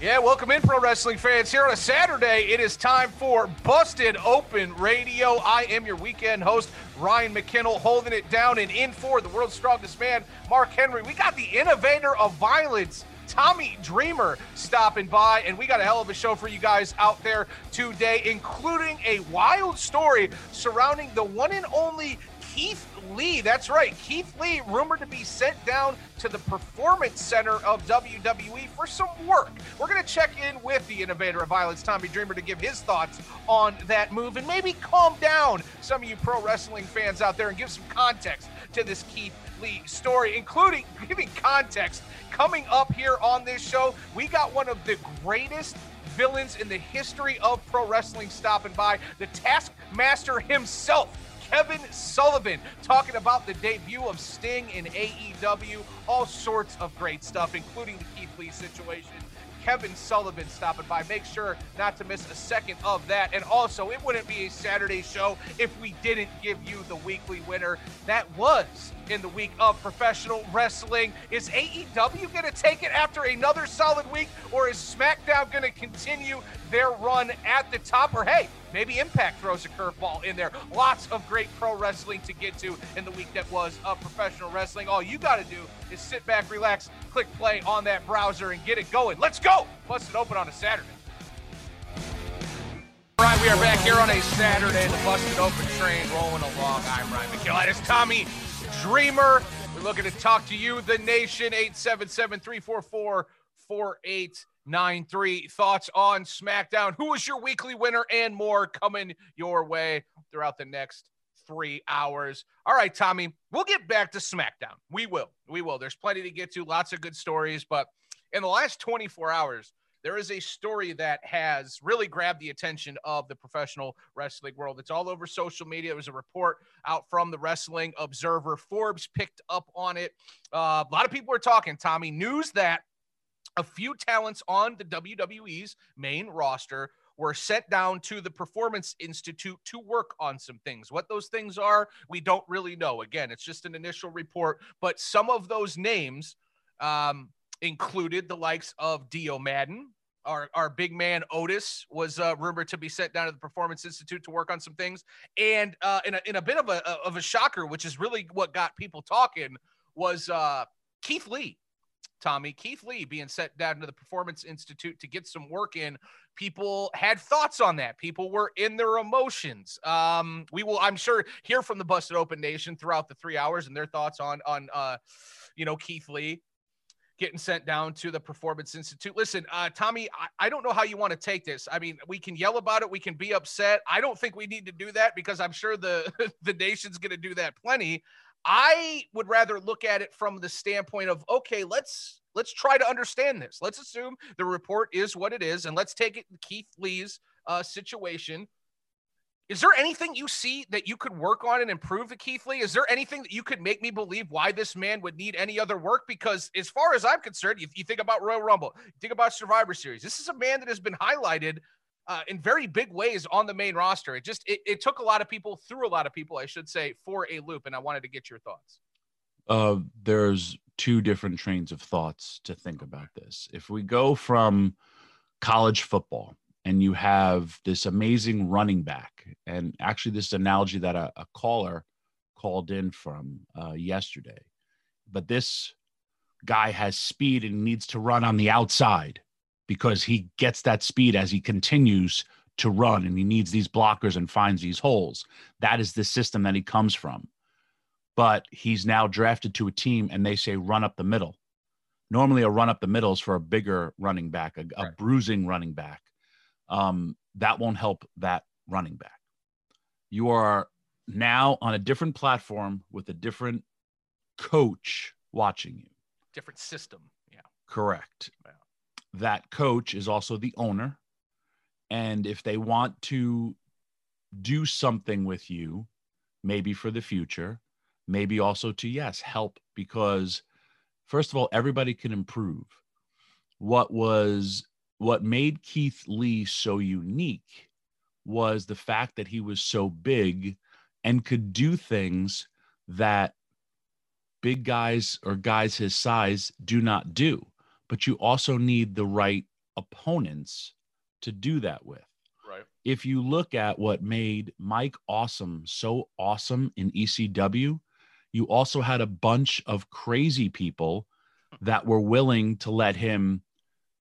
Yeah, welcome in, pro wrestling fans. Here on a Saturday, it is time for Busted Open Radio. I am your weekend host, Ryan McKinnell, holding it down and in for the world's strongest man, Mark Henry. We got the innovator of violence, Tommy Dreamer stopping by, and we got a hell of a show for you guys out there today, including a wild story surrounding the one and only Keith Lee. That's right, Keith Lee, rumored to be sent down to the Performance Center of WWE for some work. We're going to check in with the innovator of violence, Tommy Dreamer, to give his thoughts on that move and maybe calm down some of you pro wrestling fans out there and give some context to this Keith Lee story, including giving context. Coming up here on this show, we got one of the greatest villains in the history of pro wrestling stopping by, the Taskmaster himself. Kevin Sullivan talking about the debut of Sting in AEW, all sorts of great stuff, including the Keith Lee situation. Kevin Sullivan stopping by. Make sure not to miss a second of that. And also, it wouldn't be a Saturday show if we didn't give you the weekly winner. That was in the week of professional wrestling. Is AEW going to take it after another solid week, or is SmackDown going to continue their run at the top? Or hey, maybe Impact throws a curveball in there. Lots of great pro wrestling to get to in the week that was of professional wrestling. All you got to do is sit back, relax, click play on that browser, and get it going. Let's go! Busted open on a Saturday. All right, we are back here on a Saturday. The Busted Open train rolling along. I'm Ryan McKill. That is Tommy Dreamer. We're looking to talk to you, the nation, 877 344 4893. Thoughts on SmackDown? Who is your weekly winner and more coming your way throughout the next three hours? All right, Tommy, we'll get back to SmackDown. We will. We will. There's plenty to get to, lots of good stories. But in the last 24 hours, there is a story that has really grabbed the attention of the professional wrestling world. It's all over social media. It was a report out from the Wrestling Observer. Forbes picked up on it. Uh, a lot of people are talking, Tommy. News that a few talents on the WWE's main roster were sent down to the Performance Institute to work on some things. What those things are, we don't really know. Again, it's just an initial report, but some of those names um, included the likes of Dio Maddin. Our, our big man Otis was uh, rumored to be sent down to the Performance Institute to work on some things, and uh, in a in a bit of a of a shocker, which is really what got people talking, was uh, Keith Lee. Tommy Keith Lee being sent down to the Performance Institute to get some work in. People had thoughts on that. People were in their emotions. Um, we will, I'm sure, hear from the Busted Open Nation throughout the three hours and their thoughts on on uh, you know Keith Lee getting sent down to the Performance Institute. Listen, uh, Tommy, I, I don't know how you want to take this. I mean, we can yell about it, we can be upset. I don't think we need to do that because I'm sure the the nation's going to do that plenty. I would rather look at it from the standpoint of okay, let's let's try to understand this. Let's assume the report is what it is, and let's take it Keith Lee's uh, situation. Is there anything you see that you could work on and improve the Keith Lee? Is there anything that you could make me believe why this man would need any other work? Because as far as I'm concerned, you, you think about Royal Rumble, you think about Survivor Series. This is a man that has been highlighted uh, in very big ways on the main roster. It just it, it took a lot of people through a lot of people, I should say, for a loop. And I wanted to get your thoughts. Uh, there's two different trains of thoughts to think about this. If we go from college football and you have this amazing running back, and actually, this analogy that a, a caller called in from uh, yesterday, but this guy has speed and needs to run on the outside because he gets that speed as he continues to run and he needs these blockers and finds these holes. That is the system that he comes from. But he's now drafted to a team and they say run up the middle. Normally, a run up the middle is for a bigger running back, a, a Right. bruising running back. Um, that won't help that running back. You are now on a different platform with a different coach watching you. Different system. Yeah. Correct. That coach is also the owner. And if they want to do something with you, maybe for the future, maybe also to, yes, help, because first of all, everybody can improve. What was what made Keith Lee so unique was the fact that he was so big and could do things that big guys or guys his size do not do. But you also need the right opponents to do that with. Right. If you look at what made Mike Awesome so awesome in ECW, you also had a bunch of crazy people that were willing to let him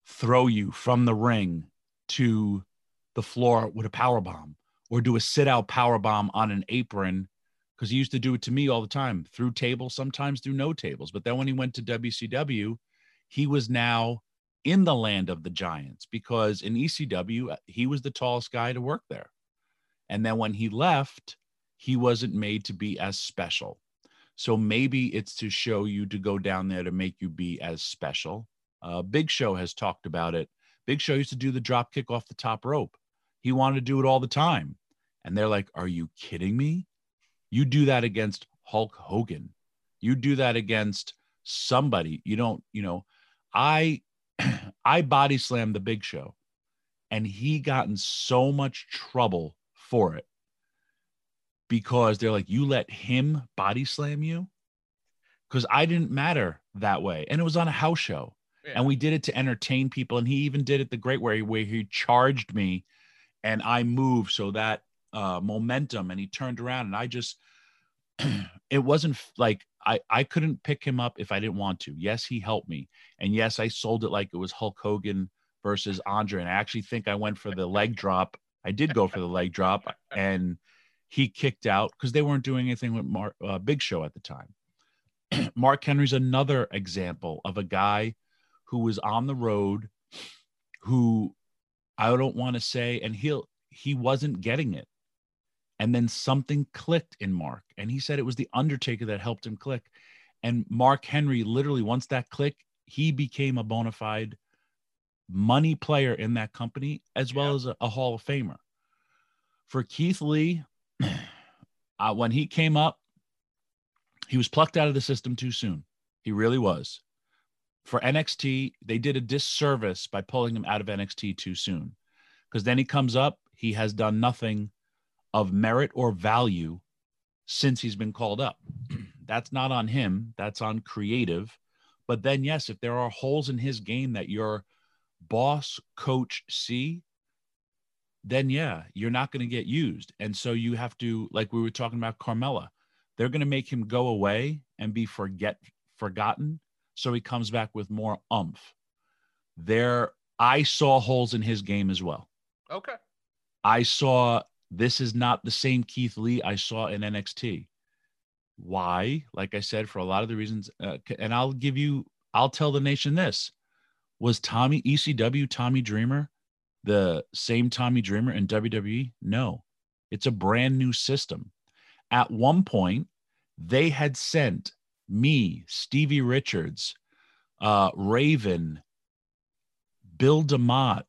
throw you from the ring to the floor with a power bomb or do a sit out power bomb on an apron because he used to do it to me all the time through tables, sometimes through no tables. But then when he went to WCW, he was now in the land of the giants because in ECW, uh, he was the tallest guy to work there. And then when he left, he wasn't made to be as special. So maybe it's to show you to go down there to make you be as special. Uh, Big Show has talked about it. Big Show used to do the drop kick off the top rope. He wanted to do it all the time. And they're like, Are you kidding me? You do that against Hulk Hogan. You do that against somebody. You don't, you know, I I body slammed the big show and he got in so much trouble for it because they're like, you let him body slam you? Because I didn't matter that way. And it was on a house show. And we did it to entertain people. And he even did it the great way where he charged me and I moved so that uh, momentum and he turned around and I just it wasn't like I I couldn't pick him up if I didn't want to. Yes, he helped me. And yes, I sold it like it was Hulk Hogan versus Andre. And I actually think I went for the leg drop. I did go for the leg drop and he kicked out because they weren't doing anything with Mark uh, Big Show at the time. Mark Henry's another example of a guy who was on the road who I don't want to say and he'll he wasn't getting it. And then something clicked in Mark and he said it was the Undertaker that helped him click. And Mark Henry literally once that click, he became a bona fide money player in that company as well Yeah. as a, a Hall of Famer. For Keith Lee, uh, when he came up, he was plucked out of the system too soon. He really was. For NXT, they did a disservice by pulling him out of NXT too soon. Because then he comes up, he has done nothing of merit or value since he's been called up. that's not on him, that's on creative. But then, yes, if there are holes in his game that your boss, coach see, then yeah, you're not going to get used. And so you have to, like we were talking about Carmella, they're going to make him go away and be forget forgotten. So he comes back with more umph. There, I saw holes in his game as well. Okay. I saw this is not the same Keith Lee I saw in NXT. Why? Like I said, for a lot of the reasons, uh, and I'll give you, I'll tell the nation this: was Tommy ECW Tommy Dreamer the same Tommy Dreamer in WWE? No, it's a brand new system. At one point, they had sent me, Stevie Richards, uh, Raven, Bill DeMott,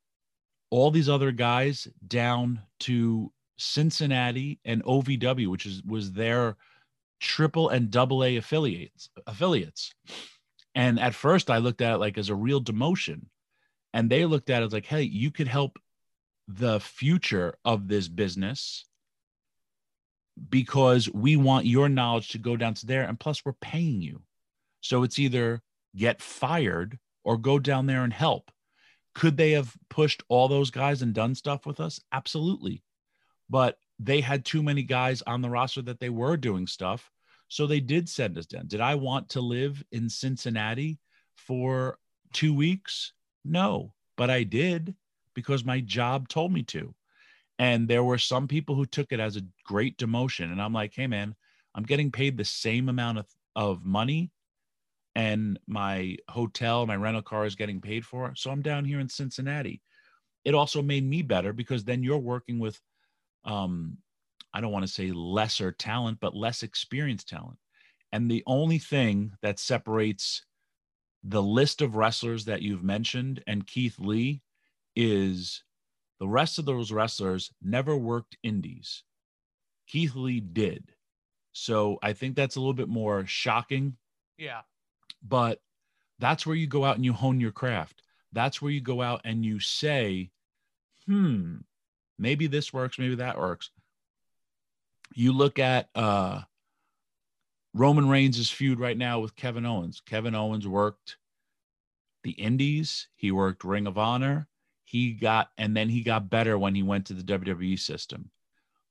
all these other guys down to Cincinnati and OVW, which is was their triple and double A affiliates affiliates. And at first I looked at it like as a real demotion. And they looked at it as like, hey, you could help the future of this business because we want your knowledge to go down to there. And plus, we're paying you. So it's either get fired or go down there and help. Could they have pushed all those guys and done stuff with us? Absolutely. But they had too many guys on the roster that they were doing stuff. So they did send us down. Did I want to live in Cincinnati for two weeks? No, but I did because my job told me to. And there were some people who took it as a great demotion. And I'm like, hey, man, I'm getting paid the same amount of, of money and my hotel, my rental car is getting paid for. So I'm down here in Cincinnati. It also made me better because then you're working with, um, I don't want to say lesser talent, but less experienced talent. And the only thing that separates the list of wrestlers that you've mentioned and Keith Lee is the rest of those wrestlers never worked indies. Keith Lee did. So I think that's a little bit more shocking. Yeah. But that's where you go out and you hone your craft. That's where you go out and you say, hmm, maybe this works, maybe that works. You look at uh Roman Reigns' feud right now with Kevin Owens. Kevin Owens worked the Indies, he worked Ring of Honor, he got, and then he got better when he went to the WWE system.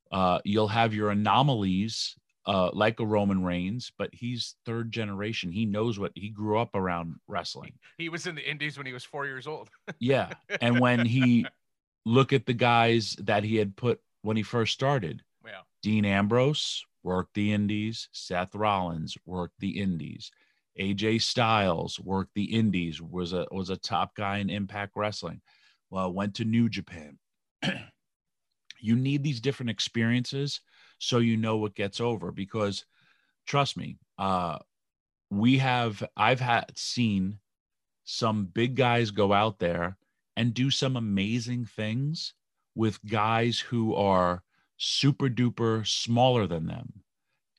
Uh, you'll have your anomalies uh, like a Roman Reigns, but he's third generation. He knows what he grew up around wrestling. He was in the Indies when he was four years old. yeah. And when he look at the guys that he had put when he first started, yeah. Dean Ambrose worked the Indies, Seth Rollins worked the Indies. AJ Styles worked the Indies, was a was a top guy in Impact Wrestling. Well, went to New Japan. you need these different experiences so you know what gets over because trust me, uh we have I've had seen some big guys go out there and do some amazing things with guys who are super duper smaller than them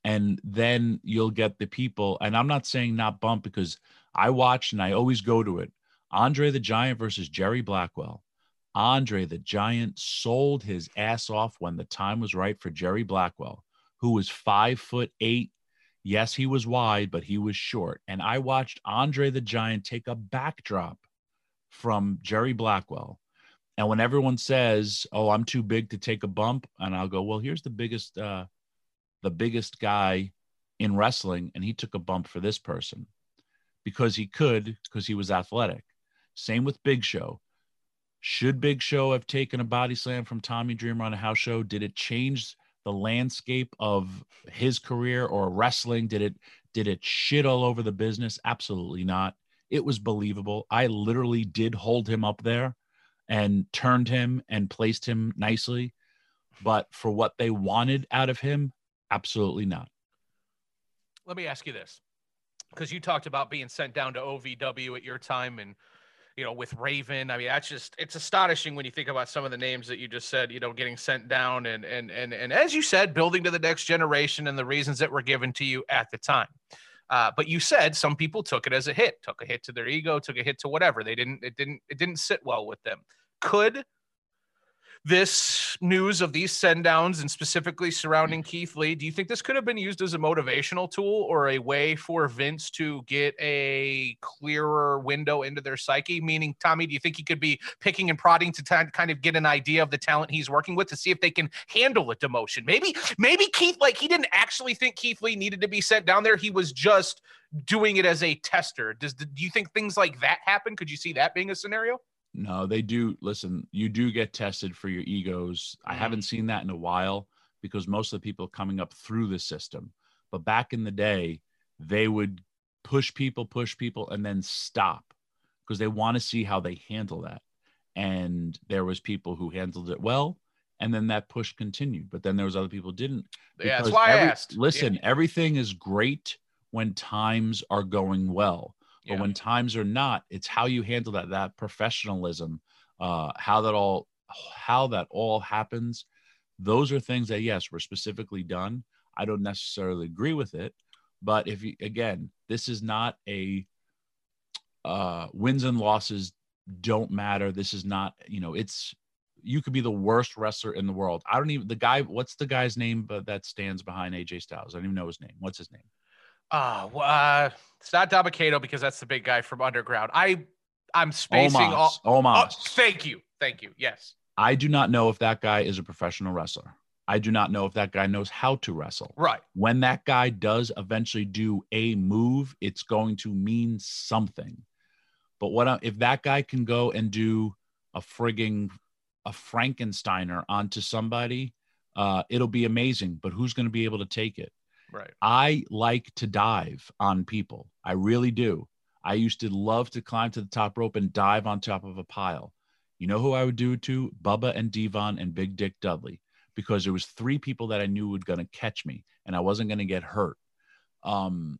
and then you'll get the people and i'm not saying not bump because i watch and i always go to it andre the giant versus jerry blackwell. Andre the giant sold his ass off when the time was right for jerry blackwell who was five foot eight. Yes he was wide but he was short. And i watched andre the giant take a backdrop from jerry blackwell. And when everyone says oh i'm too big to take a bump and i'll go well here's the biggest uh the biggest guy in wrestling and he took a bump for this person because he could because he was athletic same with big show. Should big show have taken a body slam from tommy dreamer on a house show? Did it change the landscape of his career or wrestling? Did it did it shit all over the business? Absolutely not. It was believable. I literally did hold him up there and turned him and placed him nicely. But for what they wanted out of him Absolutely not. Let me ask you this because you talked about being sent down to OVW at your time and you know with Raven. I mean, that's just it's astonishing when you think about some of the names that you just said, you know, getting sent down and and and and as you said, building to the next generation and the reasons that were given to you at the time. Uh, but you said some people took it as a hit, took a hit to their ego, took a hit to whatever. They didn't it didn't it didn't sit well with them. Could this news of these send downs and specifically hmm. surrounding Keith Lee, do you think this could have been used as a motivational tool or a way for Vince to get a clearer window into their psyche? Meaning, Tommy, do you think he could be picking and prodding to t- kind of get an idea of the talent he's working with to see if they can handle a demotion? Maybe, maybe Keith, like he didn't actually think Keith Lee needed to be sent down there. He was just doing it as a tester. Does do you think things like that happen? Could you see that being a scenario? No, they do. Listen, you do get tested for your egos. I haven't Mm-hmm. seen that in a while because most of the people coming up through the system. But back in the day, they would push people, push people, and then stop because they want to see how they handle that. And there was people who handled it well, and then that push continued. But then there was other people who didn't. Yeah, that's why I asked. Listen, Yeah. everything is great when times are going well but Yeah. when times are not it's how you handle that that professionalism uh how that all how that all happens. Those are things that yes were specifically done. I don't necessarily agree with it but if you again this is not a uh wins and losses don't matter. This is not you know it's you could be the worst wrestler in the world. I don't even the guy what's the guy's name but that stands behind aj styles? I don't even know his name. What's his name Well, uh, it's not Dabba-Kato because that's the big guy from Underground. I, I'm spacing all. Omos. Oh, Omos. thank you, thank you. Yes. I do not know if that guy is a professional wrestler. I do not know if that guy knows how to wrestle. Right. When that guy does eventually do a move, it's going to mean something. But what I, if that guy can go and do a frigging a Frankensteiner onto somebody, uh, it'll be amazing. But who's going to be able to take it? Right. I like to dive on people. I really do. I used to love to climb to the top rope and dive on top of a pile. You know who I would do it to? Bubba and Devon and Big Dick Dudley, because there was three people that I knew were going to catch me and I wasn't going to get hurt. Um,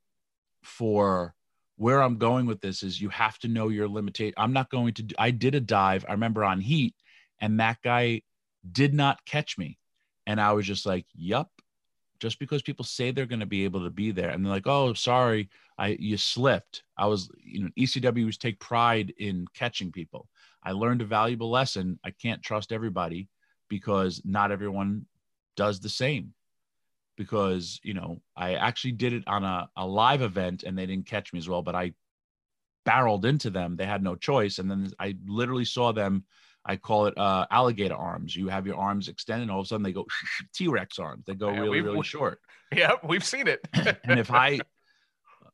for where I'm going with this is you have to know your limitation. I'm not going to. Do, I did a dive. I remember on Heat, and that guy did not catch me, and I was just like, "Yup." Just because people say they're going to be able to be there, and they're like, "Oh, sorry, I you slipped." I was, you know, ECW was take pride in catching people. I learned a valuable lesson. I can't trust everybody because not everyone does the same because you know I actually did it on a, a live event and they didn't catch me as well, but I barreled into them. They had no choice, and then I literally saw them. I call it uh, alligator arms. You have your arms extended, and all of a sudden they go T Rex arms. They go Yeah, really, really short. Yeah, we've seen it. and if I,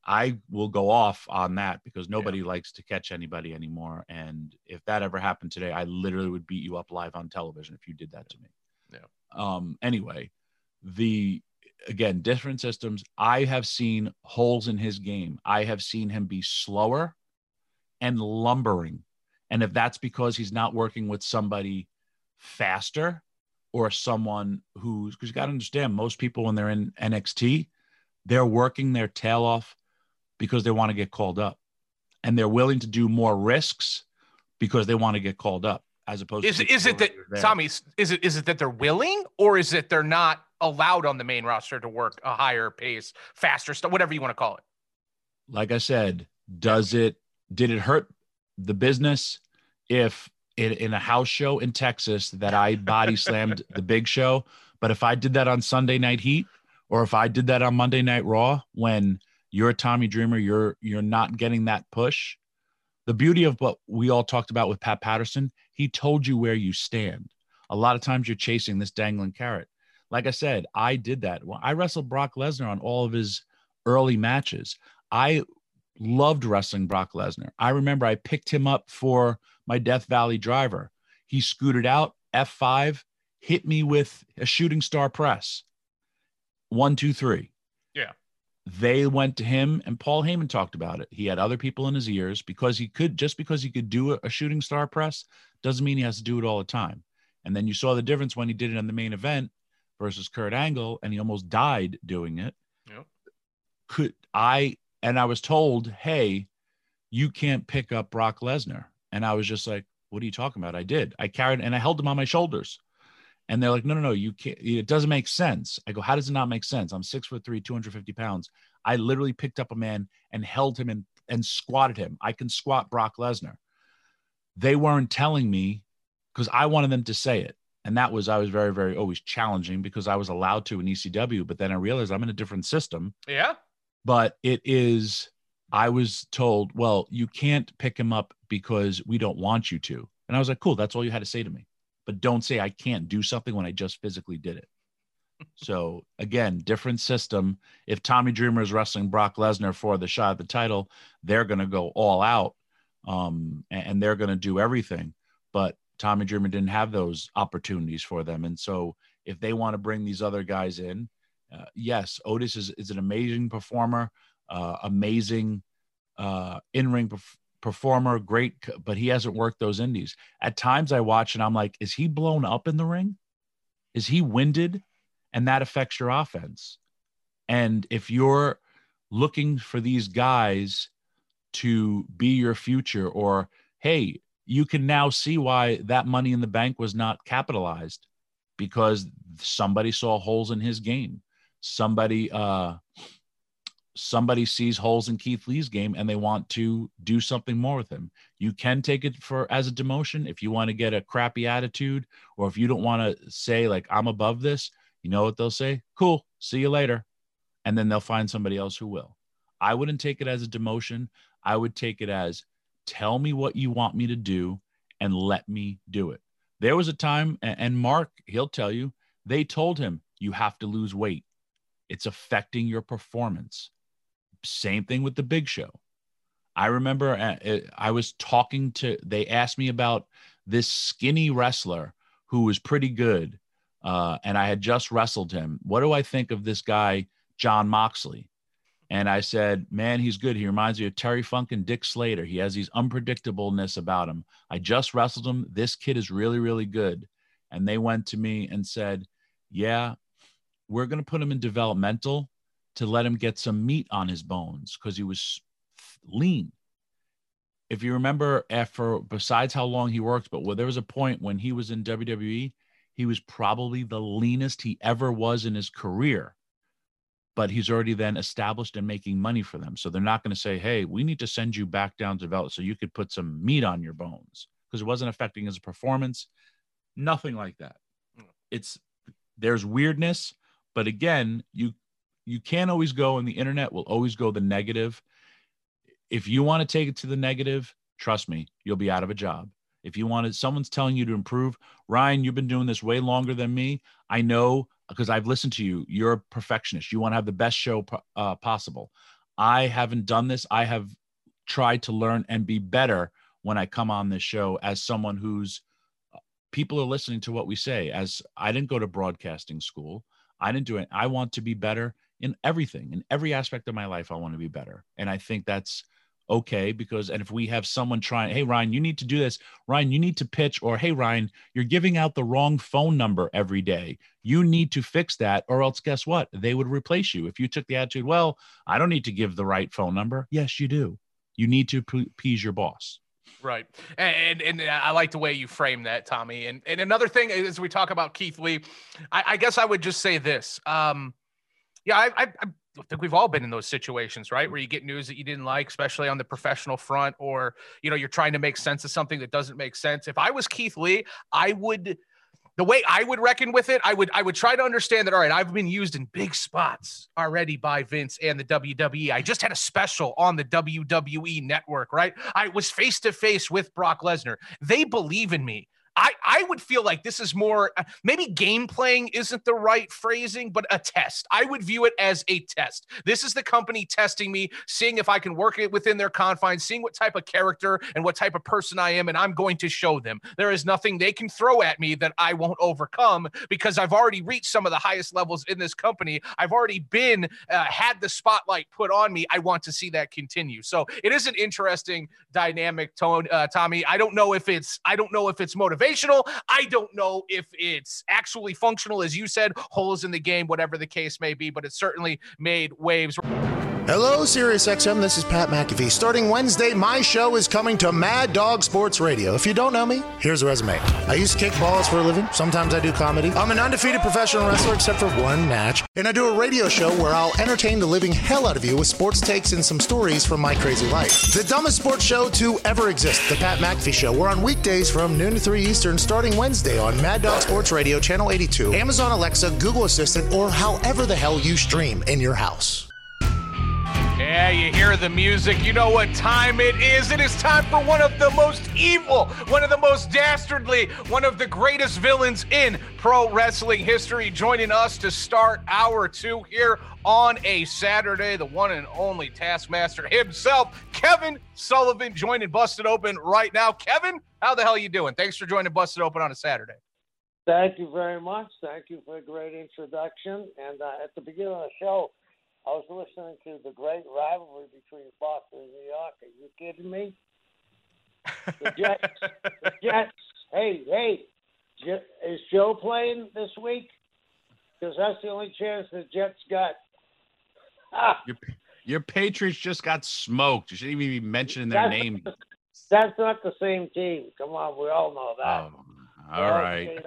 I will go off on that because nobody likes to catch anybody anymore. And if that ever happened today, I literally would beat you up live on television if you did that to me. Yeah. Um. Anyway, the again different systems. I have seen holes in his game. I have seen him be slower and lumbering. And if that's because he's not working with somebody faster or someone who's because you got to understand most people when they're in NXT, they're working their tail off because they want to get called up. And they're willing to do more risks because they want to get called up as opposed is to is it that. Tommy? Is it is it that they're willing, or is it they're not allowed on the main roster to work a higher pace, faster stuff, whatever you want to call it? like I said, does it did it hurt the business if in, in a house show in Texas that I body slammed the big show? But if I did that on Sunday Night Heat, or if I did that on Monday Night Raw, when you're a Tommy Dreamer, you're you're not getting that push. The beauty of what we all talked about with Pat Patterson, he told you where you stand. A lot of times you're chasing this dangling carrot. Like I said, I did that. Well, I wrestled Brock Lesnar on all of his early matches. I loved wrestling Brock Lesnar. I remember I picked him up for my Death Valley driver. He scooted out, F5, hit me with a shooting star press. One, two, three. Yeah. They went to him, and Paul Heyman talked about it. He had other people in his ears because he could, just because he could do a, a shooting star press doesn't mean he has to do it all the time. And then you saw the difference when he did it in the main event versus Kurt Angle, and he almost died doing it. Yep. Could I and I was told, hey, you can't pick up Brock Lesnar. And I was just like, what are you talking about? I did. I carried and I held him on my shoulders. And they're like, no, no, no, you can't. It doesn't make sense. I go, how does it not make sense? I'm six foot three, 250 pounds. I literally picked up a man and held him and, and squatted him. I can squat Brock Lesnar. They weren't telling me because I wanted them to say it. And that was, I was very, very always challenging because I was allowed to in ECW. But then I realized I'm in a different system Yeah. But it is i was told well you can't pick him up because we don't want you to. And i was like cool that's all you had to say to me. But don't say i can't do something when i just physically did it. So again different system. If tommy dreamer is wrestling brock lesnar for the shot at the title they're going to go all out um, and, and they're going to do everything. But tommy dreamer didn't have those opportunities for them. And so if they want to bring these other guys in uh, yes, Otis is, is an amazing performer, uh, amazing uh, in ring perf- performer, great, but he hasn't worked those indies. At times I watch and I'm like, is he blown up in the ring? Is he winded? And that affects your offense. And if you're looking for these guys to be your future, or hey, you can now see why that money in the bank was not capitalized because somebody saw holes in his game somebody uh somebody sees holes in Keith Lee's game and they want to do something more with him. You can take it for as a demotion if you want to get a crappy attitude or if you don't want to say like I'm above this, you know what they'll say? Cool, see you later. And then they'll find somebody else who will. I wouldn't take it as a demotion. I would take it as tell me what you want me to do and let me do it. There was a time and Mark, he'll tell you, they told him you have to lose weight. It's affecting your performance. Same thing with the big show. I remember uh, I was talking to, they asked me about this skinny wrestler who was pretty good, uh, and I had just wrestled him. What do I think of this guy, Jon Moxley? And I said, man, he's good. He reminds me of Terry Funk and Dick Slater. He has these unpredictableness about him. I just wrestled him. This kid is really, really good. And they went to me and said, yeah, we're going to put him in developmental to let him get some meat on his bones because he was lean. If you remember, after besides how long he worked, but well, there was a point when he was in WWE, he was probably the leanest he ever was in his career but he's already then established and making money for them. So they're not going to say, hey, we need to send you back down to develop so you could put some meat on your bones because it wasn't affecting his performance. Nothing like that. Hmm. It's there's weirdness, but again, you you can't always go and the internet will always go the negative. If you want to take it to the negative, trust me, you'll be out of a job. If you wanted someone's telling you to improve, Ryan, you've been doing this way longer than me. I know because I've listened to you. You're a perfectionist. You want to have the best show uh, possible. I haven't done this. I have tried to learn and be better when I come on this show as someone who's uh, people are listening to what we say. As I didn't go to broadcasting school, I didn't do it. I want to be better in everything, in every aspect of my life. I want to be better, and I think that's okay because and if we have someone trying hey ryan you need to do this. Ryan you need to pitch or hey ryan you're giving out the wrong phone number every day. You need to fix that or else guess what? They would replace you. If you took the attitude well i don't need to give the right phone number. Yes you do. You need to please your boss Right. And, and I like the way you frame that, Tommy. And and another thing as we talk about Keith Lee, I, I guess I would just say this. Um, yeah, I, I, I think we've all been in those situations, right? Where you get news that you didn't like, especially on the professional front, or you know, you're trying to make sense of something that doesn't make sense. If I was Keith Lee, I would the way I would reckon with it, I would I would try to understand that. All right, I've been used in big spots already by Vince and the WWE. I just had a special on the WWE network, right? I was face to face with Brock Lesnar. They believe in me. I, I would feel like this is more uh, maybe game playing isn't the right phrasing, but a test. I would view it as a test. This is the company testing me, seeing if I can work it within their confines, seeing what type of character and what type of person I am, and I'm going to show them. There is nothing they can throw at me that I won't overcome because I've already reached some of the highest levels in this company. I've already been uh, had the spotlight put on me. I want to see that continue. So it is an interesting dynamic tone, uh, Tommy. I don't know if it's I don't know if it's motivation motivational. I don't know if it's actually functional, as you said, holes in the game, whatever the case may be, but it certainly made waves. Hello, SiriusXM. This is Pat McAfee. Starting Wednesday, my show is coming to Mad Dog Sports Radio. If you don't know me, here's a resume. I used to kick balls for a living. Sometimes I do comedy. I'm an undefeated professional wrestler, except for one match. And I do a radio show where I'll entertain the living hell out of you with sports takes and some stories from my crazy life. The dumbest sports show to ever exist, The Pat McAfee Show. We're on weekdays from noon to 3 Eastern, starting Wednesday on Mad Dog Sports Radio, Channel 82, Amazon Alexa, Google Assistant, or however the hell you stream in your house. Yeah, you hear the music. You know what time it is. It is time for one of the most evil, one of the most dastardly, one of the greatest villains in pro wrestling history. Joining us to start hour two here on a Saturday, the one and only Taskmaster himself, Kevin Sullivan, joining Busted Open right now. Kevin, how the hell are you doing? Thanks for joining Busted Open on a Saturday. Thank you very much. Thank you for a great introduction. And uh, at the beginning of the show, I was listening to the great rivalry between Boston and New York. Are you kidding me? The Jets. the Jets. Hey, hey, is Joe playing this week? Because that's the only chance the Jets got. Ah. Your, your Patriots just got smoked. You shouldn't even be mentioning their that's name. Not, that's not the same team. Come on, we all know that. Oh, all right.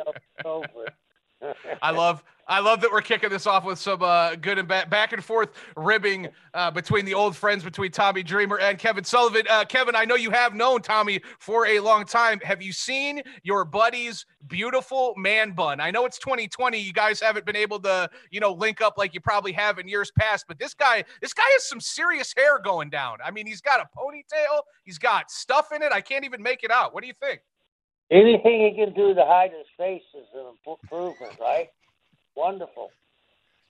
I love I love that we're kicking this off with some uh, good and ba- back and forth ribbing uh, between the old friends between Tommy Dreamer and Kevin Sullivan. Uh, Kevin, I know you have known Tommy for a long time. Have you seen your buddy's beautiful man bun? I know it's 2020. You guys haven't been able to, you know, link up like you probably have in years past. But this guy, this guy has some serious hair going down. I mean, he's got a ponytail. He's got stuff in it. I can't even make it out. What do you think? Anything he can do to hide his face is an improvement, right? Wonderful.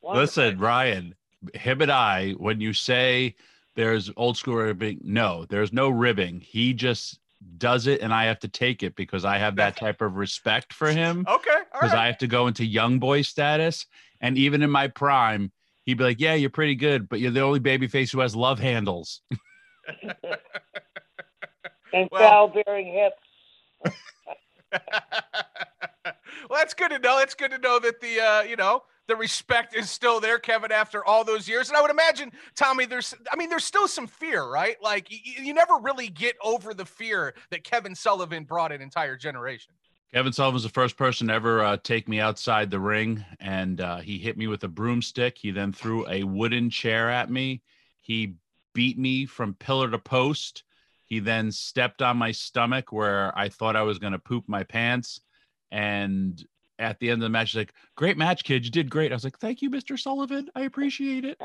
Wonderful. Listen, Ryan, him and I, when you say there's old school ribbing, no, there's no ribbing. He just does it and I have to take it because I have that type of respect for him. Okay. Because right. I have to go into young boy status. And even in my prime, he'd be like, Yeah, you're pretty good, but you're the only baby face who has love handles. And Well- childbearing hips. well, that's good to know. It's good to know that the uh, you know the respect is still there, Kevin, after all those years. And I would imagine, Tommy, there's I mean, there's still some fear, right? Like y- y- you never really get over the fear that Kevin Sullivan brought an entire generation. Kevin Sullivan was the first person to ever uh, take me outside the ring, and uh, he hit me with a broomstick. He then threw a wooden chair at me. He beat me from pillar to post. He then stepped on my stomach where I thought I was going to poop my pants. And at the end of the match, he's like, "Great match, kid. You did great." I was like, "Thank you, Mr. Sullivan. I appreciate it."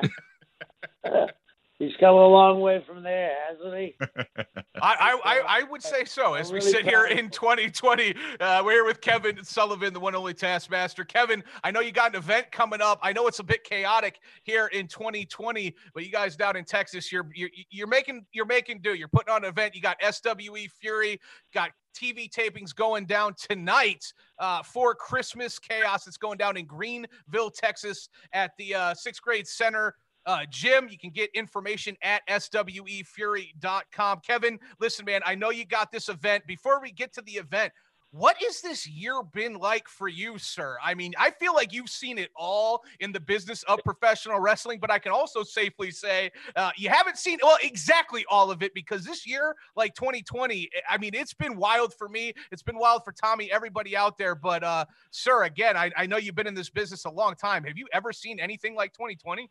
He's come a long way from there, hasn't he? I, I, I, would say so. As we really sit here in 2020, uh, we're here with Kevin Sullivan, the one only Taskmaster. Kevin, I know you got an event coming up. I know it's a bit chaotic here in 2020, but you guys down in Texas, you're you're, you're making you're making do. You're putting on an event. You got SWE Fury, got TV tapings going down tonight uh, for Christmas Chaos. It's going down in Greenville, Texas, at the uh, sixth grade center uh, Jim, you can get information at swefury.com. Kevin, listen, man, I know you got this event. Before we get to the event, what has this year been like for you, sir? I mean, I feel like you've seen it all in the business of professional wrestling, but I can also safely say uh, you haven't seen, well, exactly all of it because this year, like 2020, I mean, it's been wild for me. It's been wild for Tommy, everybody out there. But, uh, sir, again, I, I know you've been in this business a long time. Have you ever seen anything like 2020?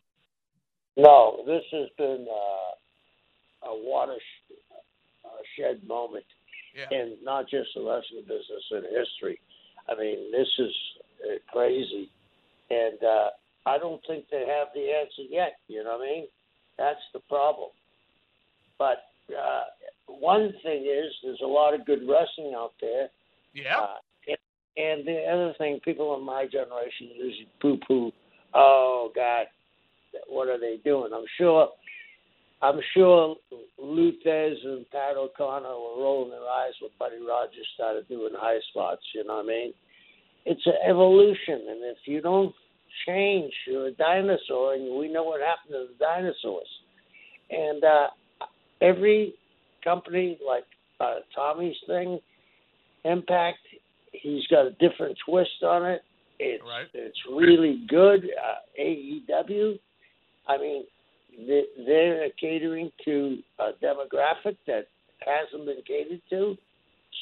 No, this has been uh, a watershed shed moment Yeah. in not just the wrestling business in history. I mean, this is uh, crazy, and uh, I don't think they have the answer yet. You know what I mean? That's the problem. But uh, one thing is, there's a lot of good wrestling out there. Yeah. Uh, and, and the other thing, people in my generation usually poo-poo. Oh God, what are they doing? I'm sure. I'm sure Lou Thesz and Pat O'Connor were rolling their eyes when Buddy Rogers started doing high spots. You know what I mean? It's an evolution, and if you don't change, you're a dinosaur, and we know what happened to the dinosaurs. And uh, every company, like uh, Tommy's thing, Impact, he's got a different twist on it. It's Right. it's really good. Uh, AEW, I mean, they, they're catering to a demographic that hasn't been catered to.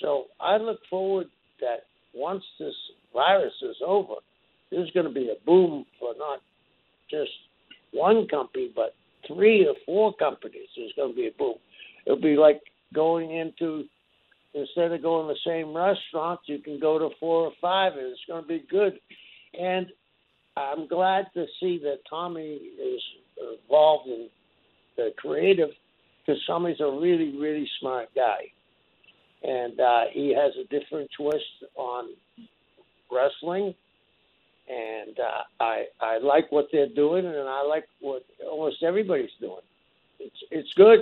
So I look forward that once this virus is over, there's going to be a boom for not just one company, but three or four companies. There's going to be a boom. It'll be like going into instead of going to the same restaurant, you can go to four or five, and it's going to be good. And I'm glad to see that Tommy is involved in the creative because Tommy's a really, really smart guy, and uh, he has a different twist on wrestling. And uh, I I like what they're doing, and I like what almost everybody's doing. It's it's good.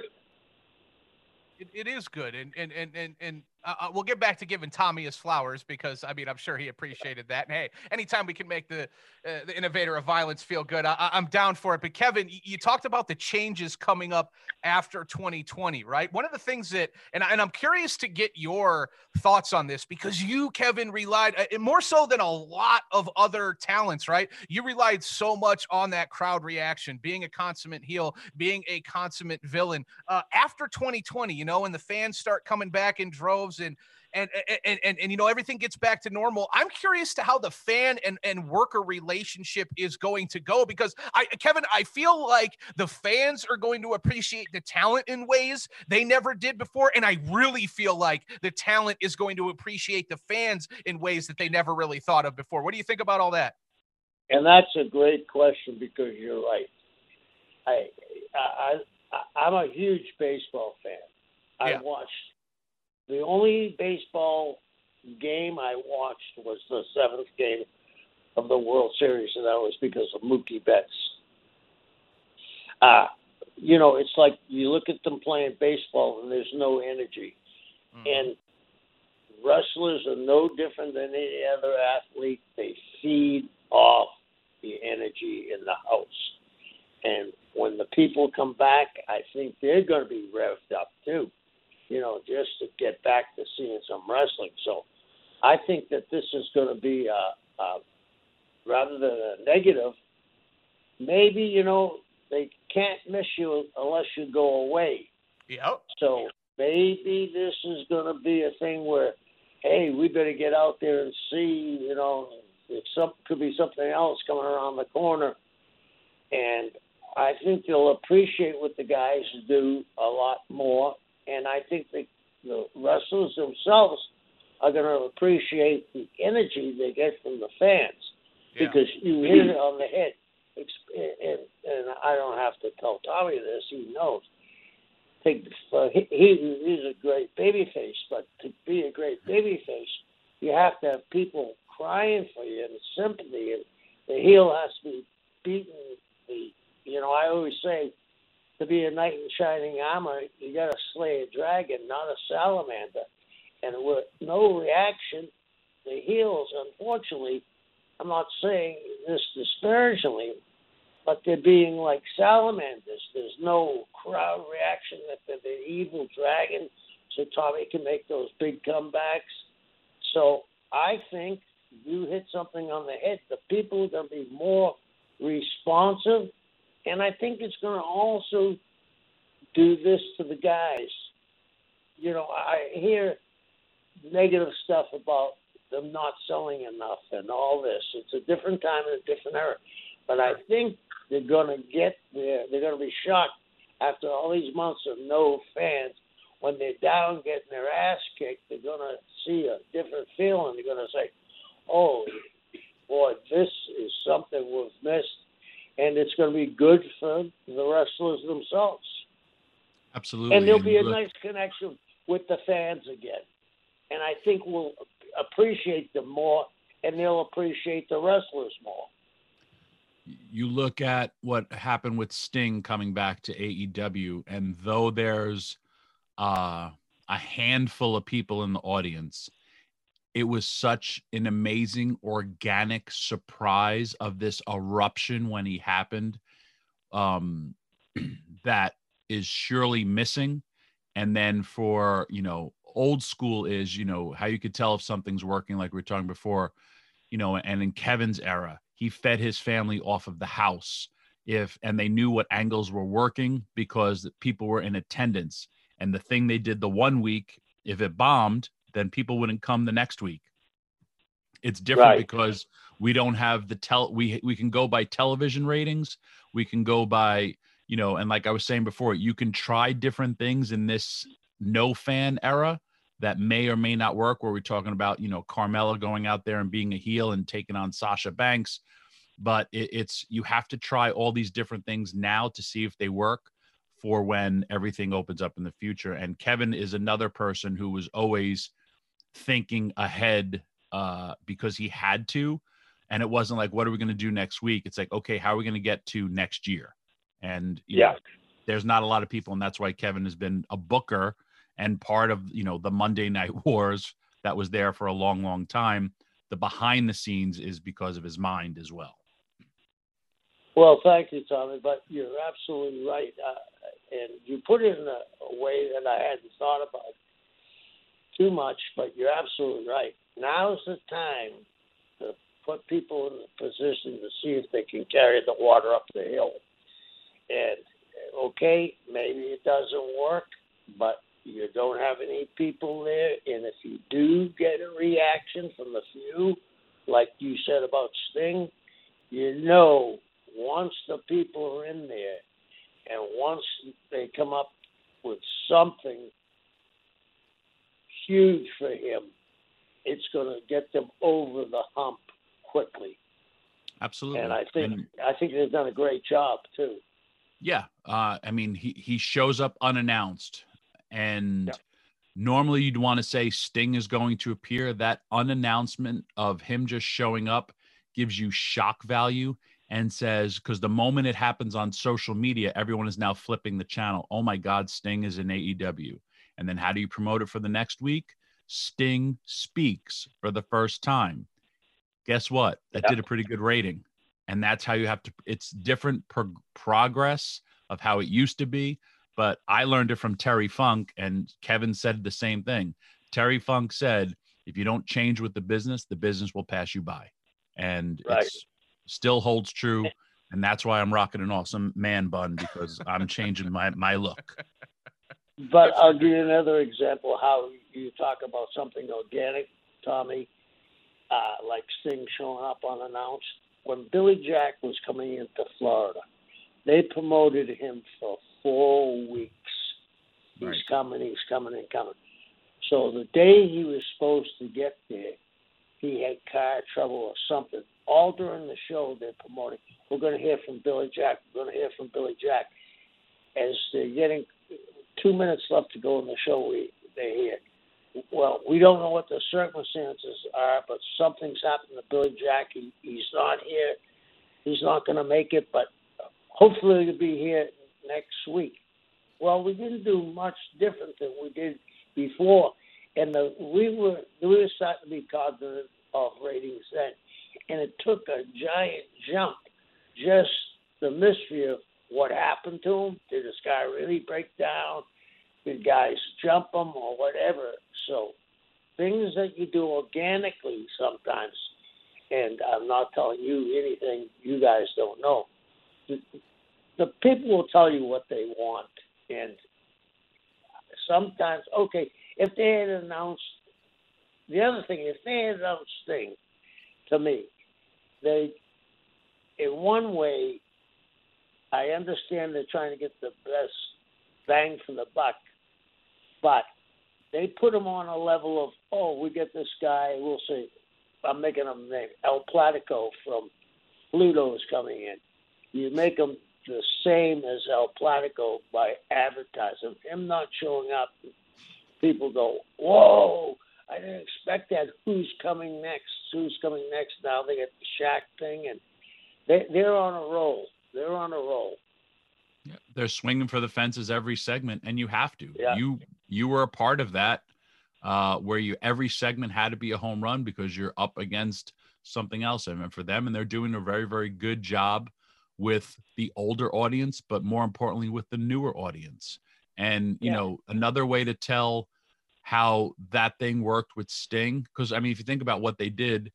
It, it is good, and and and and and uh, uh, we'll get back to giving Tommy his flowers because I mean I'm sure he appreciated that. And hey, anytime we can make the uh, the innovator of violence feel good, I, I'm down for it. But Kevin, you talked about the changes coming up after 2020, right? One of the things that, and, I, and I'm curious to get your thoughts on this because you, Kevin, relied uh, more so than a lot of other talents, right? You relied so much on that crowd reaction, being a consummate heel, being a consummate villain. Uh, after 2020, you know, and the fans start coming back in droves and and and, and and you know everything gets back to normal. I'm curious to how the fan and and worker relationship is going to go because I Kevin, I feel like the fans are going to appreciate the talent in ways they never did before and I really feel like the talent is going to appreciate the fans in ways that they never really thought of before. What do you think about all that? And that's a great question because you're right. I, I, I I'm a huge baseball fan. I Yeah. watched the only baseball game I watched was the seventh game of the World Series, and that was because of Mookie Betts. Uh, you know, it's like you look at them playing baseball and there's no energy. Mhm. And wrestlers are no different than any other athlete. They feed off the energy in the house. And when the people come back, I think they're going to be revved up too, you know, just to get back to seeing some wrestling. So I think that this is going to be, uh, uh, rather than a negative, maybe, you know, they can't miss you unless you go away. Yep. So maybe this is going to be a thing where, hey, we better get out there and see, you know, if some could be something else coming around the corner. And I think they'll appreciate what the guys do a lot more. And I think the, the wrestlers themselves are going to appreciate the energy they get from the fans Yeah. because you hit it on the head. And, and I don't have to tell Tommy this; he knows. Take uh, he, he he's a great baby face, but to be a great baby face, you have to have people crying for you and sympathy, and the heel has to be beaten. The you know I always say to be a knight in shining armor, you got to slay a dragon, not a salamander. And with no reaction, the heels, unfortunately, I'm not saying this disparagingly, but they're being like salamanders. There's no crowd reaction that they're the evil dragon, so Tommy can make those big comebacks. So I think you hit something on the head. The people are going to be more responsive, and I think it's going to also do this to the guys. You know, I hear negative stuff about them not selling enough and all this. It's a different time and a different era. But I think they're going to get there. They're going to be shocked after all these months of no fans. When they're down getting their ass kicked, they're going to see a different feeling. They're going to say, oh, boy, this is something we've missed. And it's going to be good for the wrestlers themselves. Absolutely. And there'll be a nice connection with the fans again. And I think we'll appreciate them more, and they'll appreciate the wrestlers more. you look at what happened with Sting coming back to AEW, and though there's uh, a handful of people in the audience, it was such an amazing organic surprise of this eruption when he happened um, that is surely missing. And then for, you know, old school is, you know, how you could tell if something's working, like we were talking before, you know, and in Kevin's era, he fed his family off of the house if and they knew what angles were working because people were in attendance and the thing they did the one week if it bombed then people wouldn't come the next week. It's different Right. because we don't have the tell we we can go by television ratings. We can go by you know and like i was saying before you can try different things in this no fan era that may or may not work where we're talking about you know carmella going out there and being a heel and taking on sasha banks. But it, it's you have to try all these different things now to see if they work for when everything opens up in the future. And kevin is another person who was always thinking ahead uh because he had to. And it wasn't like what are we going to do next week? It's like okay how are we going to get to next year? And you know, Yeah. there's not a lot of people and that's why kevin has been a booker and part of you know the monday night wars that was there for a long long time. The behind the scenes is because of his mind as well. Well, thank you, Tommy, but you're absolutely right. Uh, and you put it in a, a way that I hadn't thought about too much, but you're absolutely right. Now's the time to put people in the position to see if they can carry the water up the hill. And okay, maybe it doesn't work, but you don't have any people there. And if you do get a reaction from the few, like you said about Sting, you know once the people are in there and once they come up with something huge for him, it's going to get them over the hump quickly. absolutely And I think And- I think they've done a great job too. Yeah, uh, I mean, he he shows up unannounced, and Yeah. normally you'd want to say Sting is going to appear. That unannouncement of him just showing up gives you shock value and says because the moment it happens on social media, everyone is now flipping the channel. Oh my God, Sting is in AEW, And then how do you promote it for the next week? Sting speaks for the first time. Guess what? That Yep. did a pretty good rating. And that's how you have to, it's different pro- progress of how it used to be. But I learned it from Terry Funk, and Kevin said the same thing. Terry Funk said, if you don't change with the business, the business will pass you by. And Right. it's still holds true. And that's why I'm rocking an awesome man bun because I'm changing my, my look. But I'll give you another example how you talk about something organic, Tommy, uh, like Sting showing up unannounced. When Billy Jack was coming into Florida, they promoted him for four weeks. He's Right. coming, he's coming, and coming. So the day he was supposed to get there, he had car trouble or something. All during the show, they're promoting. We're going to hear from Billy Jack. We're going to hear from Billy Jack. As they're getting two minutes left to go in the show, we they hear. Well, we don't know what the circumstances are, but something's happened to Billy Jack. He, he's not here. He's not going to make it, but hopefully he'll be here next week. Well, we didn't do much different than we did before, and the, we were we were starting to be cognizant of ratings then, and it took a giant jump. Just the mystery of what happened to him. Did this guy really break down? Did guys jump him or whatever? So things that you do organically sometimes, and I'm not telling you anything you guys don't know. The, the people will tell you what they want, and sometimes, okay, if they had announced the other thing, if they had announced thing to me, they, in one way, I understand they're trying to get the best bang for the buck, but they put him on a level of, oh, we get this guy, we'll see. I'm making him name El Platico from Pluto is coming in. You make him the same as El Platico by advertising. Him not showing up, people go, whoa, I didn't expect that. Who's coming next? Who's coming next? Now they get the Shaq thing, and they, they're on a roll. They're on a roll. Yeah, they're swinging for the fences every segment, and you have to. Yeah. You you were a part of that, uh, where you every segment had to be a home run because you're up against something else. I mean, for them, and they're doing a very very good job with the older audience, but more importantly, with the newer audience. And you Yeah. know, another way to tell how that thing worked with Sting, because I mean, if you think about what they did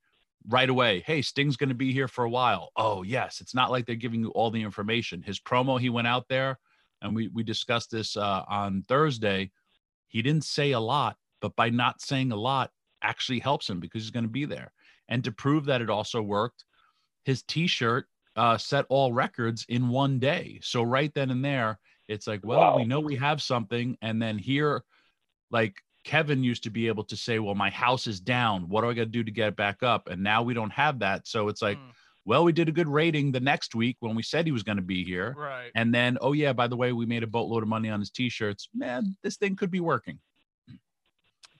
right away, hey, Sting's going to be here for a while. Oh, yes. It's not like they're giving you all the information. His promo, he went out there, and we we discussed this uh, on Thursday. He didn't say a lot, but by not saying a lot, actually helps him because he's going to be there. And to prove that it also worked, his T-shirt uh, set all records in one day. So right then and there, it's like, well, Wow. we know we have something, and then here, like Kevin used to be able to say, well, my house is down. What do I got to do to get it back up? And now we don't have that. So it's like, Mm. well, we did a good rating the next week when we said he was going to be here. Right. And then, oh, yeah, by the way, we made a boatload of money on his t shirts. Man, this thing could be working.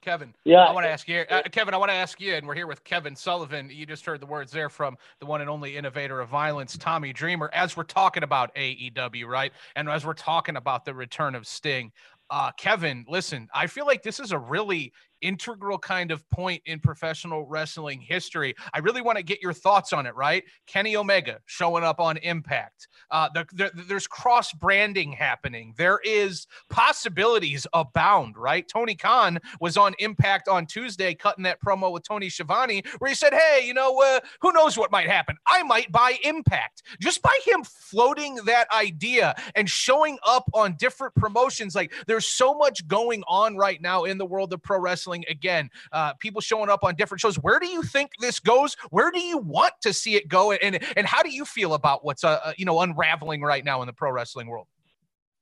Kevin, Yeah. I want to ask you, uh, Kevin. I want to ask you, and we're here with Kevin Sullivan. You just heard the words there from the one and only innovator of violence, Tommy Dreamer. As we're talking about AEW, right, and as we're talking about the return of Sting, uh, Kevin, listen, I feel like this is a really integral kind of point in professional wrestling history. I really want to get your thoughts on it, right? Kenny Omega showing up on Impact. Uh, the, the, there's cross branding happening. There is possibilities abound, right? Tony Khan was on Impact on Tuesday, cutting that promo with Tony Schiavone, where he said, "Hey, you know, uh, who knows what might happen? I might buy Impact." Just by him floating that idea and showing up on different promotions, like there's so much going on right now in the world of pro wrestling. Again, uh, people showing up on different shows. Where do you think this goes? Where do you want to see it go? And and how do you feel about what's uh, uh, you know unraveling right now in the pro wrestling world?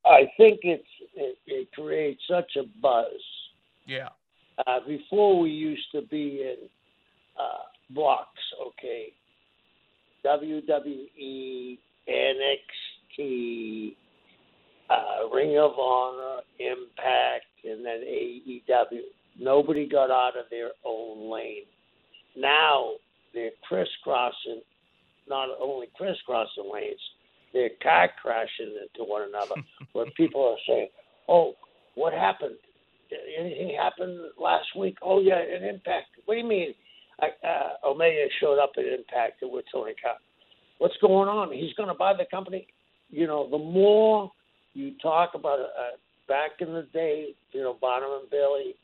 I think it's it, it creates such a buzz. Yeah. Uh, before we used to be in uh, blocks, okay. WWE, NXT, uh, Ring of Honor, Impact, and then AEW. Nobody got out of their own lane. Now they're crisscrossing, not only crisscrossing lanes, they're car crashing into one another. where people are saying, "Oh, what happened? anything happened last week? Oh yeah, an Impact. What do you mean? I, uh, Omega showed up at Impact with Tony Khan. What's going on? He's going to buy the company. You know, the more you talk about it, uh, back in the day, you know, Barnum and Bailey,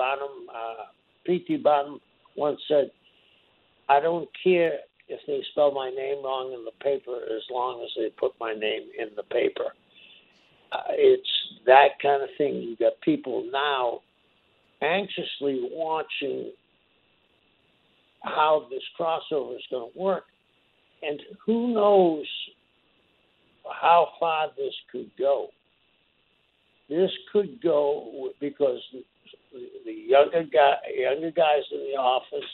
Barnum, uh, P.T. Barnum once said, I don't care if they spell my name wrong in the paper as long as they put my name in the paper. Uh, it's that kind of thing. You got people now anxiously watching how this crossover is going to work, and who knows how far this could go. This could go because the younger guy, younger guys in the office,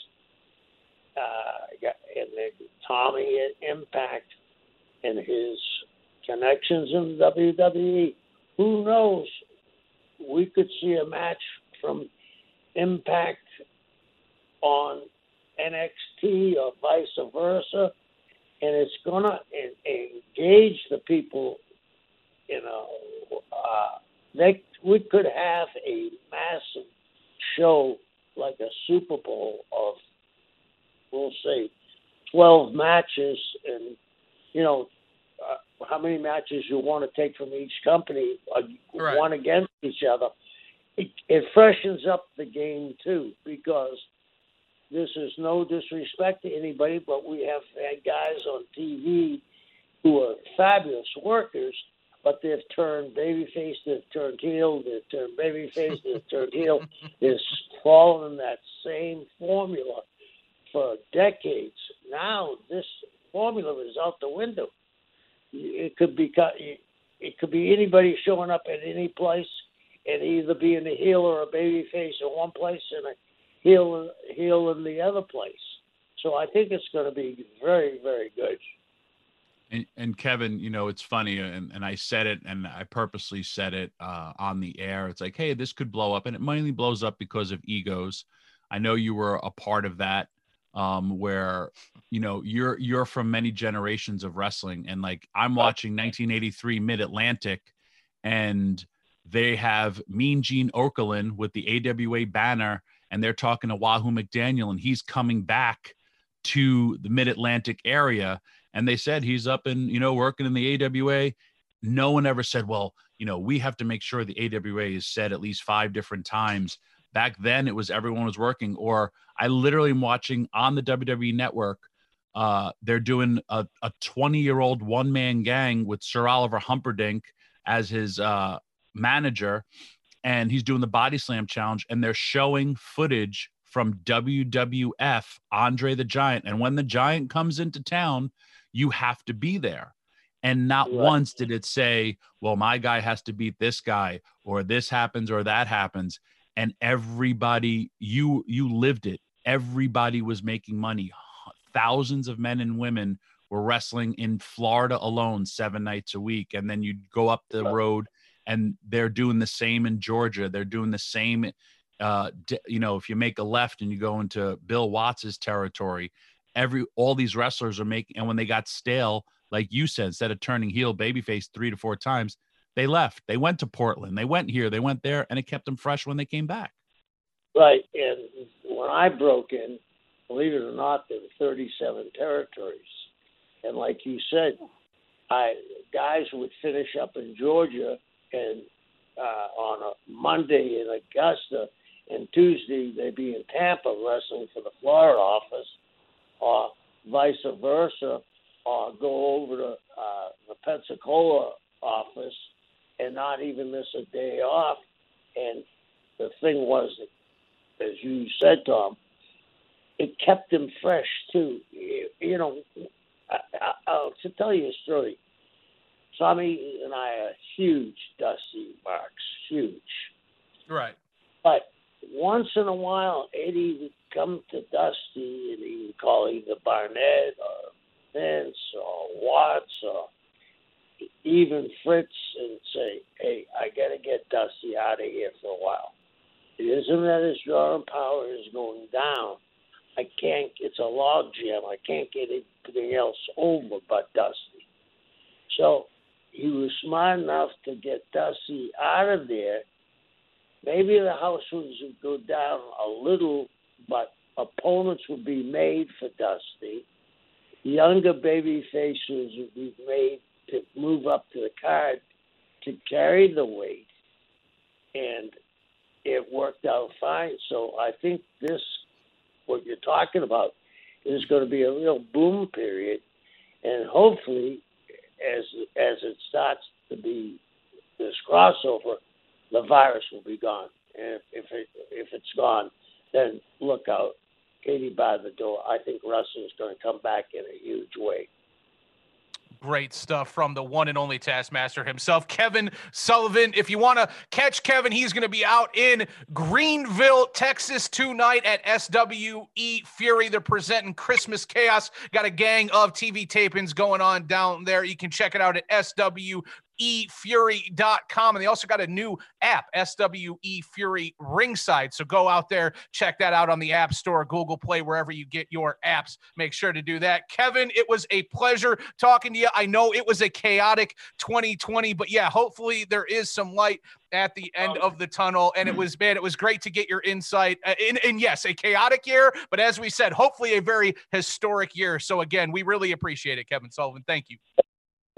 uh, and the Tommy Impact, and his connections in WWE. Who knows? We could see a match from Impact on NXT or vice versa, and it's gonna engage the people. You know, uh, they we could have a massive show like a Super Bowl of, we'll say, twelve matches, and you know, uh, how many matches you want to take from each company, uh, Right. one against each other. It, it freshens up the game too because this is no disrespect to anybody, but we have had guys on TV who are fabulous workers, but they've turned babyface, they've turned heel, they've turned babyface, they've turned heel. Fallen in that same formula for decades. Now this formula is out the window. It could be it could be anybody showing up at any place and either being a heel or a babyface in one place and a heel heel in the other place. So I think it's going to be very very good. And, and Kevin, you know, it's funny, and, and I said it, and I purposely said it uh, on the air. It's like, hey, this could blow up, and it mainly blows up because of egos. I know you were a part of that, um, where you know you're you're from many generations of wrestling, and like I'm watching 1983 Mid Atlantic, and they have Mean Gene Okerlund with the AWA banner, and they're talking to Wahoo McDaniel, and he's coming back to the Mid Atlantic area and they said he's up and you know working in the AWA. No one ever said, well, you know, we have to make sure the AWA is said at least five different times. Back then, it was everyone was working. Or I literally am watching on the WWE Network. Uh, they're doing a 20 year old one man gang with Sir Oliver Humperdink as his uh, manager, and he's doing the body slam challenge, and they're showing footage from WWF Andre the Giant. And when the Giant comes into town, you have to be there. And not Right. once did it say, well, my guy has to beat this guy, or this happens, or that happens. And everybody, you you lived it. Everybody was making money. Thousands of men and women were wrestling in Florida alone seven nights a week. And then you'd go up the Right. road and they're doing the same in Georgia. They're doing the same uh, you know, if you make a left and you go into Bill Watts's territory, every all these wrestlers are making, and when they got stale, like you said, instead of turning heel babyface three to four times, they left. They went to Portland. They went here. They went there, and it kept them fresh when they came back. Right, and when I broke in, believe it or not, there were 37 territories, and like you said, I guys would finish up in Georgia and uh, on a Monday in Augusta, and Tuesday they'd be in Tampa wrestling for the Florida office, or vice versa, or go over to uh, the Pensacola office and not even miss a day off. And the thing was, as you said, Tom, it kept him fresh too. You, know, I, I, I'll to tell you a story. Tommy and I are huge Dusty marks, huge. Right. But once in a while, Eddie would come to Dusty and he would call either Barnett or Vince or Watts or even Fritz and say, "Hey, I got to get Dusty out of here for a while. It isn't that his drawing power is going down. I can't. It's a log jam. I can't get anything else over but Dusty." So he was smart enough to get Dusty out of there maybe the house would go down a little, but opponents would be made for Dusty. Younger baby faces would be made to move up to the card to carry the weight, and it worked out fine. So I think this, what you're talking about, is going to be a real boom period, and hopefully, as as it starts to be this crossover, the virus will be gone. And if it if it's gone, then look out, Katie by the door. I think Russell is going to come back in a huge way. Great stuff from the one and only Taskmaster himself, Kevin Sullivan. If you want to catch Kevin, he's going to be out in Greenville, Texas tonight at SWE Fury. They're presenting Christmas Chaos. Got a gang of TV tapings going on down there. You can check it out at SW efury.com. And they also got a new app, SWE Fury Ringside. So go out there, check that out on the App Store, Google Play, wherever you get your apps. Make sure to do that. Kevin, it was a pleasure talking to you. I know it was a chaotic 2020, but yeah, hopefully there is some light at the end of the tunnel. And it was, man, it was great to get your insight. Uh, and, and yes, a chaotic year, but as we said, hopefully a very historic year. So again, we really appreciate it, Kevin Sullivan. Thank you.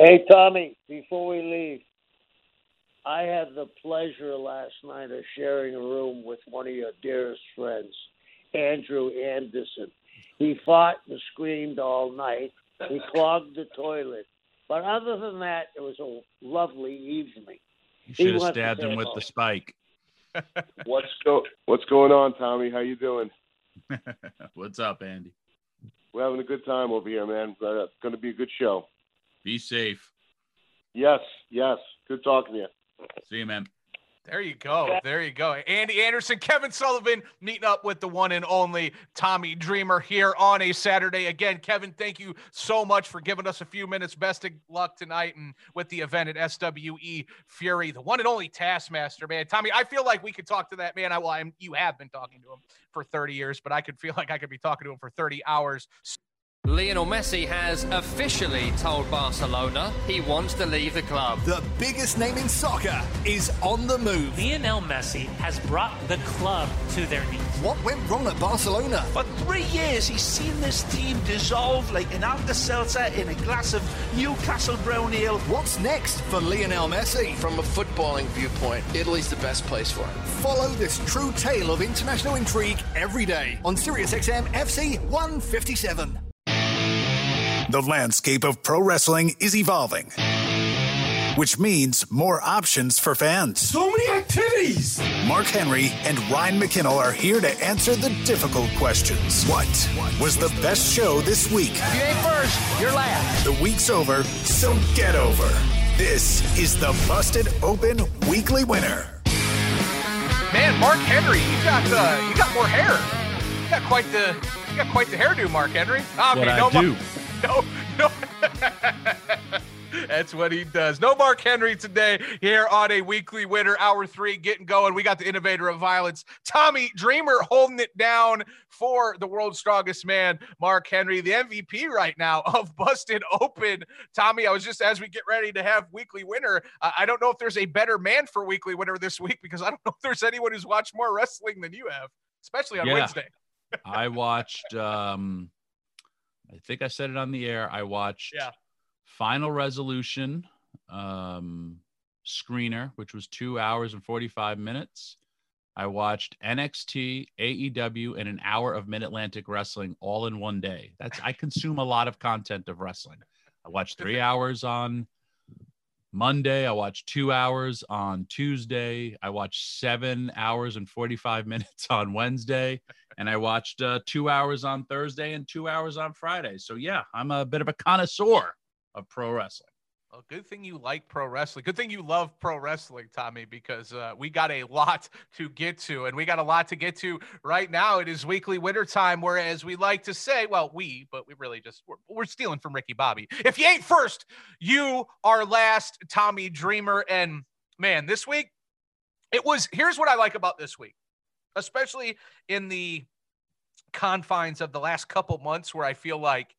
Hey, Tommy, before we leave, I had the pleasure last night of sharing a room with one of your dearest friends, Andrew Anderson. He fought and screamed all night. He clogged the toilet. But other than that, it was a lovely evening. You should have stabbed him with the spike. what's go What's going on, Tommy? How you doing? what's up, Andy? We're having a good time over here, man. Uh, it's going to be a good show. Be safe. Yes, yes. Good talking to you. See you, man. There you go. There you go. Andy Anderson, Kevin Sullivan meeting up with the one and only Tommy Dreamer here on a Saturday. Again, Kevin, thank you so much for giving us a few minutes. Best of luck tonight and with the event at SWE Fury, the one and only Taskmaster, man. Tommy, I feel like we could talk to that man. I well, I'm, you have been talking to him for 30 years, but I could feel like I could be talking to him for 30 hours. Lionel Messi has officially told Barcelona he wants to leave the club. The biggest name in soccer is on the move. Lionel Messi has brought the club to their knees. What went wrong at Barcelona? For three years, he's seen this team dissolve like an Alka-Seltzer in a glass of Newcastle brown ale. What's next for Lionel Messi? From a footballing viewpoint, Italy's the best place for him. Follow this true tale of international intrigue every day on SiriusXM FC 157. The landscape of pro wrestling is evolving, which means more options for fans. So many activities! Mark Henry and Ryan McKinnell are here to answer the difficult questions. What was the best show this week? If you ain't first, you're last. The week's over, so get over. This is the Busted Open Weekly Winner. Man, Mark Henry, you got uh, you got more hair. You got quite the you got quite the hairdo, Mark Henry. I mean, what no I do. Mark, no, no. That's what he does. No Mark Henry today here on a weekly winner, hour three, getting going. We got the innovator of violence, Tommy Dreamer, holding it down for the world's strongest man, Mark Henry, the MVP right now of Busted Open. Tommy, I was just as we get ready to have weekly winner, I don't know if there's a better man for weekly winner this week because I don't know if there's anyone who's watched more wrestling than you have, especially on yeah. Wednesday. I watched um I think I said it on the air. I watched yeah. Final Resolution um, screener, which was two hours and 45 minutes. I watched NXT, AEW, and an hour of Mid Atlantic Wrestling all in one day. That's I consume a lot of content of wrestling. I watched three hours on Monday. I watched two hours on Tuesday. I watched seven hours and 45 minutes on Wednesday. And I watched uh, two hours on Thursday and two hours on Friday. So, yeah, I'm a bit of a connoisseur of pro wrestling. Well, good thing you like pro wrestling. Good thing you love pro wrestling, Tommy, because uh, we got a lot to get to, and we got a lot to get to right now. It is weekly winner time, whereas we like to say, well, we, but we really just we're, we're stealing from Ricky Bobby. If you ain't first, you are last, Tommy Dreamer. And man, this week it was. Here's what I like about this week, especially in the confines of the last couple months, where I feel like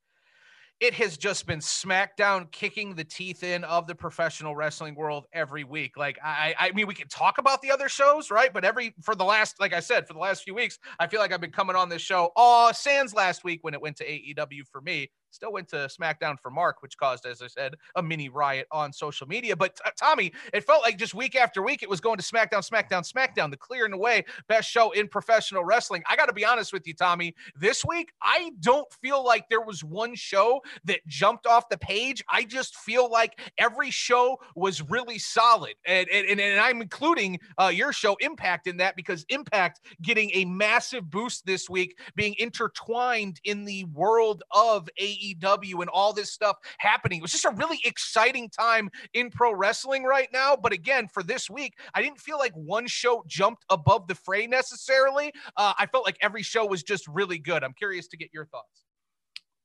it has just been SmackDown kicking the teeth in of the professional wrestling world every week. Like I, I mean, we can talk about the other shows, right? But every for the last, like I said, for the last few weeks, I feel like I've been coming on this show. Oh, sans last week when it went to AEW for me. Still went to SmackDown for Mark, which caused, as I said, a mini riot on social media. But t- Tommy, it felt like just week after week, it was going to SmackDown, SmackDown, SmackDown, the clear and away best show in professional wrestling. I got to be honest with you, Tommy. This week, I don't feel like there was one show that jumped off the page. I just feel like every show was really solid. And, and, and I'm including uh, your show, Impact, in that because Impact getting a massive boost this week, being intertwined in the world of AEW AEW and all this stuff happening. It was just a really exciting time in pro wrestling right now. But again, for this week, I didn't feel like one show jumped above the fray necessarily. Uh, I felt like every show was just really good. I'm curious to get your thoughts.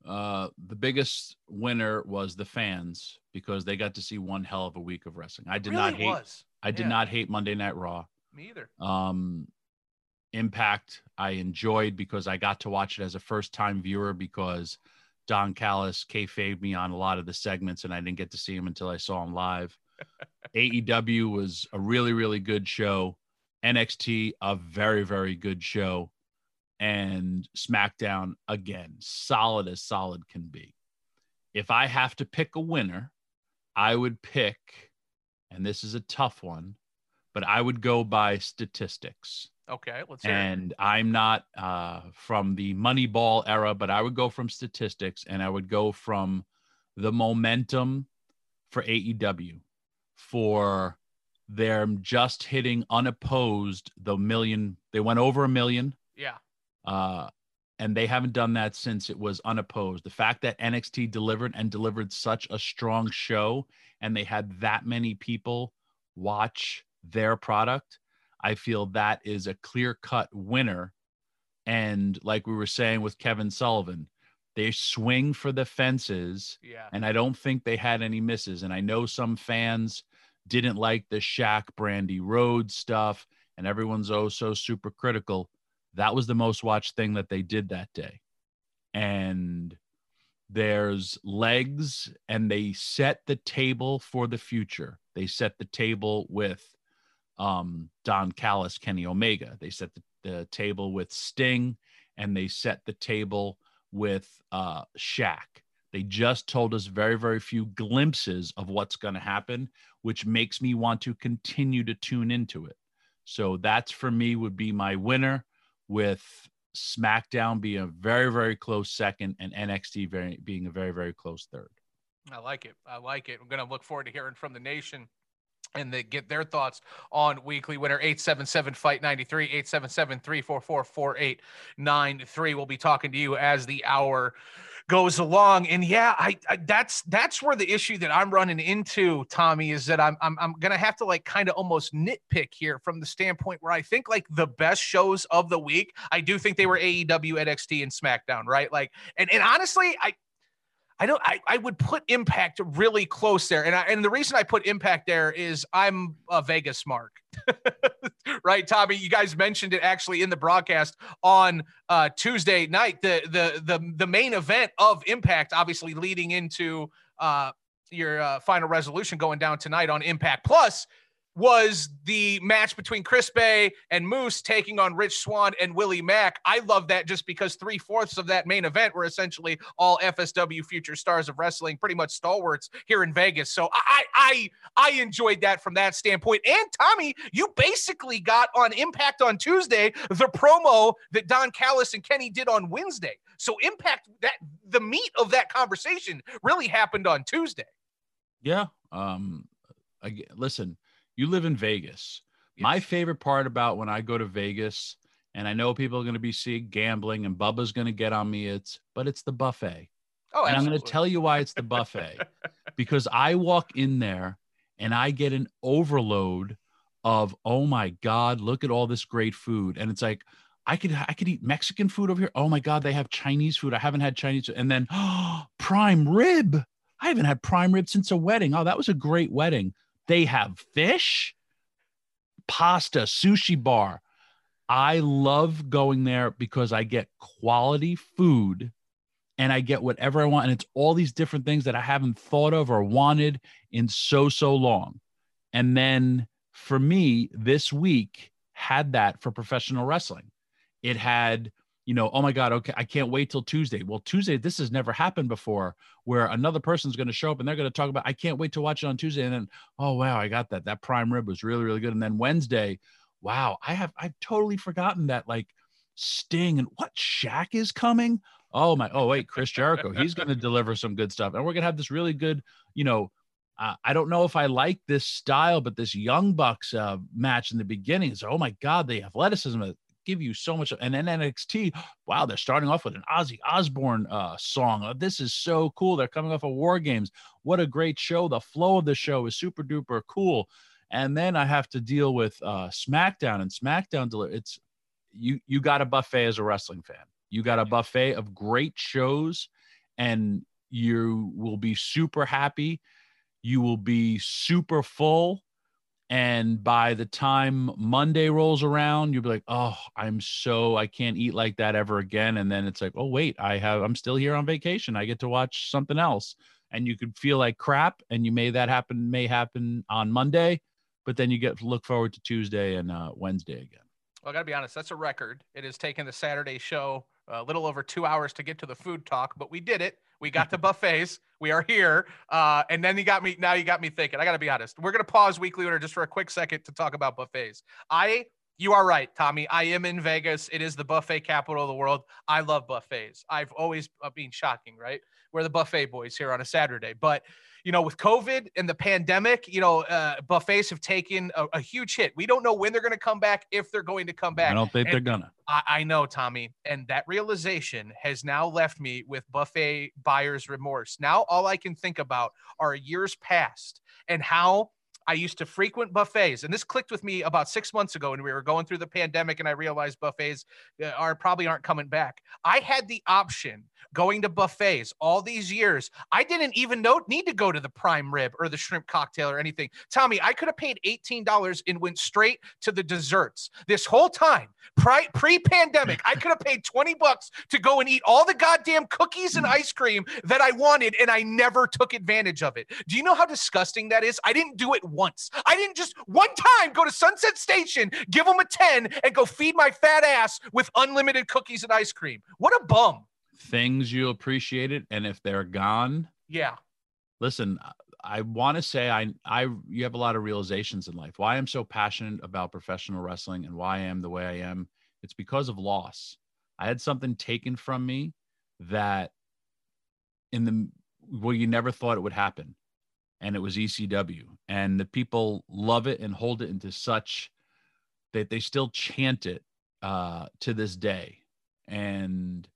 Uh, the biggest winner was the fans because they got to see one hell of a week of wrestling. I did really not hate. Was. I did Yeah. not hate Monday Night Raw. Me either. Um, Impact I enjoyed because I got to watch it as a first time viewer because Don Callis kayfabed me on a lot of the segments and I didn't get to see him until I saw him live. AEW was a really really good show. NXT a very very good show, and SmackDown again solid as solid can be. If I have to pick a winner, I would pick, and this is a tough one, but I would go by statistics. Okay, let's hear it. And I'm not uh, from the Moneyball era, but I would go from statistics and I would go from the momentum for AEW for them just hitting unopposed the million. They went over a million. Yeah. Uh, and they haven't done that since it was unopposed. The fact that NXT delivered and delivered such a strong show and they had that many people watch their product, I feel that is a clear cut winner. And like we were saying with Kevin Sullivan, they swing for the fences. Yeah. And I don't think they had any misses. And I know some fans didn't like the Shaq Brandi Rhodes stuff, and everyone's oh so super critical. That was the most watched thing that they did that day. And there's legs, and they set the table for the future. They set the table with um, Don Callis, Kenny Omega. They set the, the table with Sting, and they set the table with uh, Shaq. They just told us very, very few glimpses of what's going to happen, which makes me want to continue to tune into it. So that's for me would be my winner, with SmackDown being a very, very close second, and NXT very, being a very, very close third. I like it. I like it. I'm going to look forward to hearing from the nation and they get their thoughts on weekly winner 877 fight 93 877 344 4893 we'll be talking to you as the hour goes along. And yeah I, I that's that's where the issue that i'm running into tommy is that i'm i'm, I'm gonna have to like kind of almost nitpick here from the standpoint where i think like the best shows of the week i do think they were aew nxt and smackdown right? Like and, and honestly i I don't. I, I would put Impact really close there, and I, and the reason I put Impact there is I'm a Vegas mark, right, Tommy? You guys mentioned it actually in the broadcast on uh, Tuesday night. The the the the main event of Impact, obviously leading into uh, your uh, final resolution going down tonight on Impact Plus was the match between Chris Bey and Moose taking on Rich Swann and Willie Mack. I love that just because three fourths of that main event were essentially all FSW future stars of wrestling, pretty much stalwarts here in Vegas. So I I I enjoyed that from that standpoint. And Tommy, you basically got on Impact on Tuesday the promo that Don Callis and Kenny did on Wednesday. So Impact that the meat of that conversation really happened on Tuesday. Yeah. Um. I, listen, you live in Vegas. My favorite part about when I go to Vegas, and I know people are going to be seeing gambling, and Bubba's going to get on me. It's but it's the buffet. Oh, and I'm going to tell you why it's the buffet because I walk in there and I get an overload of oh my god, look at all this great food, and it's like I could I could eat Mexican food over here. Oh my god, they have Chinese food. I haven't had Chinese, and then oh, prime rib. I haven't had prime rib since a wedding. Oh, that was a great wedding. They have fish, pasta, sushi bar. I love going there because I get quality food and I get whatever I want. And it's all these different things that I haven't thought of or wanted in so, so long. And then for me, this week had that for professional wrestling. It had, you know, oh my God, okay, I can't wait till Tuesday. Well, Tuesday, this has never happened before where another person's going to show up and they're going to talk about, I can't wait to watch it on Tuesday. And then, oh, wow, I got that. That prime rib was really, really good. And then Wednesday, wow, I have, I've totally forgotten that like Sting and what Shaq is coming. Oh my, oh wait, Chris Jericho, he's going to deliver some good stuff. And we're going to have this really good, you know, uh, I don't know if I like this style, but this Young Bucks uh, match in the beginning is, oh my God, the athleticism give you so much. And then NXT, wow, they're starting off with an Ozzy Osbourne uh, song. Oh, this is so cool. They're coming off of War Games. What a great show. The flow of the show is super duper cool. And then I have to deal with uh, SmackDown and SmackDown. It's you. You got a buffet as a wrestling fan. You got a buffet of great shows, and you will be super happy. You will be super full and by the time monday rolls around you'll be like oh i'm so i can't eat like that ever again. And then it's like oh wait i have i'm still here on vacation. I get to watch something else. And you could feel like crap and you may that happen may happen on monday but then you get to look forward to tuesday and uh, wednesday again. Well i gotta be honest that's a record. It has taken the saturday show a little over two hours to get to the food talk but we did it we got the buffets. We are here. Uh, and then you got me. Now you got me thinking. I got to be honest. We're gonna pause weekly winner just for a quick second to talk about buffets. I. You are right, Tommy. I am in Vegas. It is the buffet capital of the world. I love buffets. I've always uh, been shocking, right? We're the buffet boys here on a Saturday. But you know, with COVID and the pandemic, you know, uh, buffets have taken a, a, huge hit. We don't know when they're going to come back, if they're going to come back. I don't think and they're gonna. I, I, know, Tommy, and that realization has now left me with buffet buyer's remorse. Now all I can think about are years past and how I used to frequent buffets, and this clicked with me about six months ago when we were going through the pandemic, and I realized buffets uh, are probably aren't coming back. I had the option going to buffets all these years. I didn't even know need to go to the prime rib or the shrimp cocktail or anything. Tommy, I could have paid $18 and went straight to the desserts this whole time. Pre pandemic, I could have paid 20 bucks to go and eat all the goddamn cookies and ice cream that I wanted, and I never took advantage of it. Do you know how disgusting that is? I didn't do it once. I didn't just one time go to Sunset Station, give them a 10, and go feed my fat ass with unlimited cookies and ice cream. What a bum. Things you appreciate it, and if they're gone, yeah. Listen, I want to say I I you have a lot of realizations in life. Why I'm so passionate about professional wrestling and why I am the way I am, it's because of loss. I had something taken from me that in the well you never thought it would happen and it was ECW. And the people love it and hold it into such that they still chant it uh, to this day. And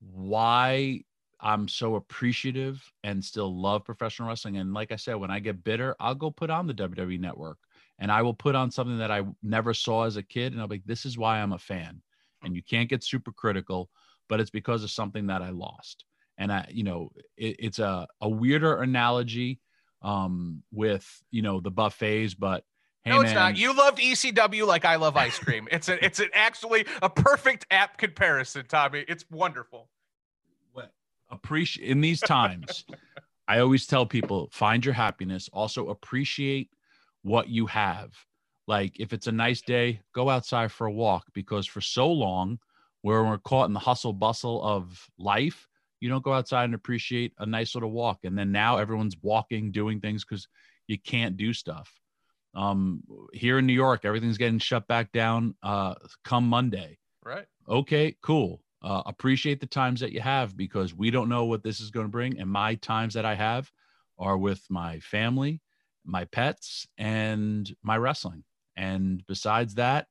why I'm so appreciative and still love professional wrestling. And like I said, when I get bitter, I'll go put on the WWE network and I will put on something that I never saw as a kid. And I'll be like, this is why I'm a fan. And you can't get super critical, but it's because of something that I lost. And I, you know, it, it's a, a weirder analogy um, with you know the buffets, but hey, no, it's man, not. You loved ECW like I love ice cream. it's a it's an actually a perfect app comparison, Tommy. It's wonderful. What appreciate in these times, I always tell people find your happiness. Also appreciate what you have. Like if it's a nice day, go outside for a walk because for so long, where we're caught in the hustle bustle of life, you don't go outside and appreciate a nice little walk. And then now everyone's walking, doing things because you can't do stuff. Um, here in New York, everything's getting shut back down uh, come Monday. Right. Okay, cool. Uh, appreciate the times that you have because we don't know what this is going to bring. And my times that I have are with my family, my pets, and my wrestling. And besides that,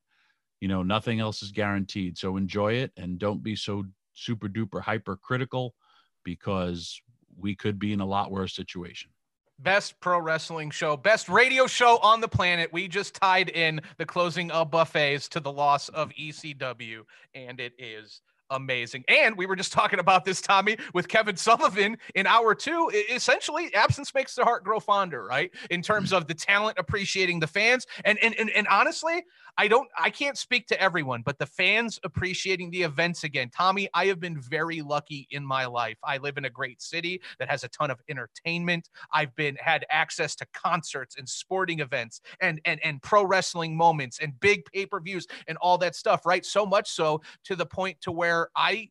you know, nothing else is guaranteed. So enjoy it and don't be so super duper hyper critical because we could be in a lot worse situation. Best pro wrestling show, best radio show on the planet. We just tied in the closing of buffets to the loss of ECW, and it is amazing. And we were just talking about this, Tommy, with Kevin Sullivan in hour two. Essentially, absence makes the heart grow fonder, right? In terms of the talent appreciating the fans. And and and, and honestly, I don't I can't speak to everyone, but the fans appreciating the events again. Tommy, I have been very lucky in my life. I live in a great city that has a ton of entertainment. I've been had access to concerts and sporting events and and and pro wrestling moments and big pay-per-views and all that stuff, right? So much so to the point to where I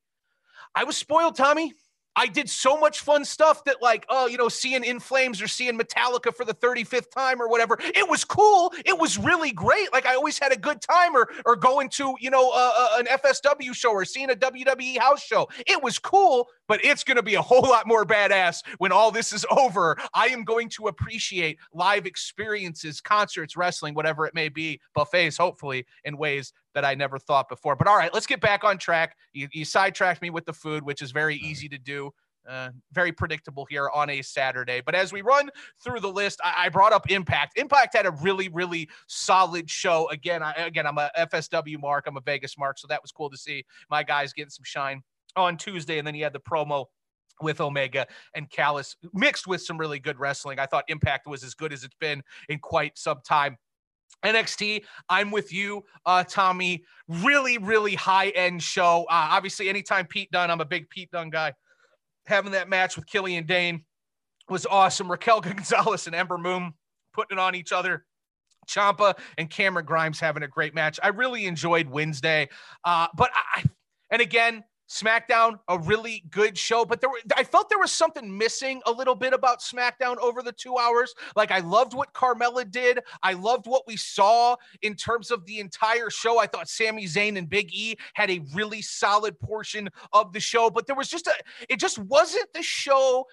I was spoiled, Tommy. I did so much fun stuff that, like, oh, you know, seeing In Flames or seeing Metallica for the 35th time or whatever. It was cool. It was really great. Like, I always had a good time or, or going to, you know, uh, uh an FSW show or seeing a WWE house show. It was cool, but it's going to be a whole lot more badass when all this is over. I am going to appreciate live experiences, concerts, wrestling, whatever it may be, buffets, hopefully, in ways that I never thought before. But all right, let's get back on track. You, you sidetracked me with the food, which is very easy to do. Uh, very predictable here on a Saturday. But as we run through the list, I, I, brought up Impact. Impact had a really, really solid show. Again, I, again, I'm a FSW mark. I'm a Vegas mark, so that was cool to see my guys getting some shine on Tuesday. And then he had the promo with Omega and Callis mixed with some really good wrestling. I thought Impact was as good as it's been in quite some time. NXT, I'm with you, uh, Tommy. Really, really high end show. Uh, obviously, anytime Pete Dunne, I'm a big Pete Dunne guy. Having that match with Killian Dain was awesome. Raquel Gonzalez and Ember Moon putting it on each other. Ciampa and Cameron Grimes having a great match. I really enjoyed Wednesday. Uh, but I, and again, SmackDown, a really good show, but there were, I felt there was something missing a little bit about SmackDown over the two hours. Like I loved what Carmella did. I loved what we saw in terms of the entire show. I thought Sami Zayn and Big E had a really solid portion of the show, but there was just a, it just wasn't the show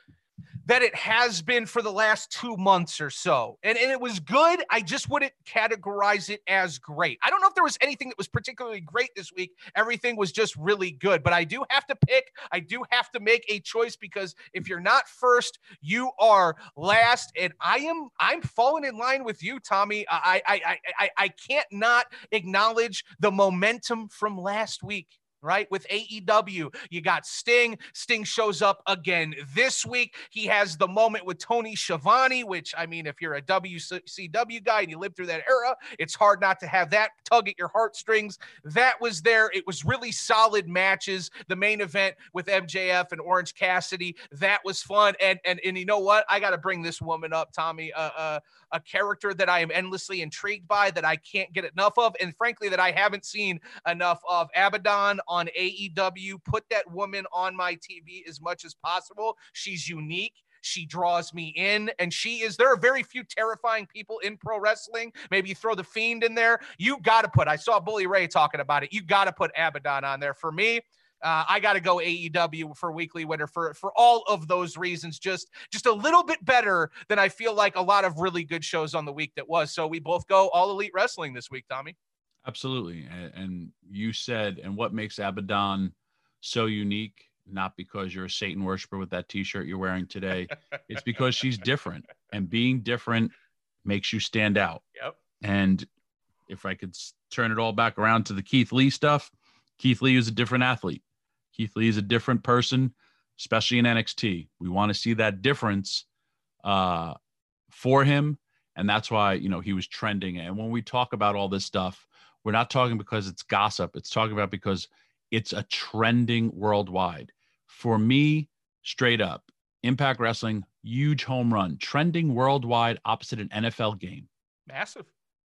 that it has been for the last two months or so. And, and it was good. I just wouldn't categorize it as great. I don't know if there was anything that was particularly great this week. Everything was just really good. But I do have to pick, I do have to make a choice because if you're not first, you are last. And I am I'm falling in line with you, Tommy. I I I I, I can't not acknowledge the momentum from last week right? With AEW, you got Sting. Sting shows up again this week. He has the moment with Tony Schiavone, which, I mean, if you're a WCW guy and you lived through that era, it's hard not to have that tug at your heartstrings. That was there. It was really solid matches. The main event with MJF and Orange Cassidy, that was fun. And and and you know what? I got to bring this woman up, Tommy. Uh, uh, a character that I am endlessly intrigued by, that I can't get enough of, and frankly, that I haven't seen enough of. Abaddon on AEW. Put that woman on my TV as much as possible. She's unique. She draws me in, and she is. There are very few terrifying people in pro wrestling. Maybe you throw the Fiend in there. You got to put. I saw Bully Ray talking about it. You got to put Abaddon on there. For me, uh, I got to go AEW for weekly winner for for all of those reasons. Just just a little bit better than I feel like a lot of really good shows on the week that was. So we both go all elite wrestling this week, Tommy. Absolutely, and, and you said, and what makes Abaddon so unique? Not because you're a Satan worshiper with that T-shirt you're wearing today. it's because she's different, and being different makes you stand out. Yep. And if I could turn it all back around to the Keith Lee stuff, Keith Lee is a different athlete. Keith Lee is a different person, especially in NXT. We want to see that difference uh, for him. And that's why, you know, he was trending. And when we talk about all this stuff, we're not talking because it's gossip. It's talking about because it's a trending worldwide. For me, straight up, Impact Wrestling, huge home run, trending worldwide opposite an NFL game. Massive.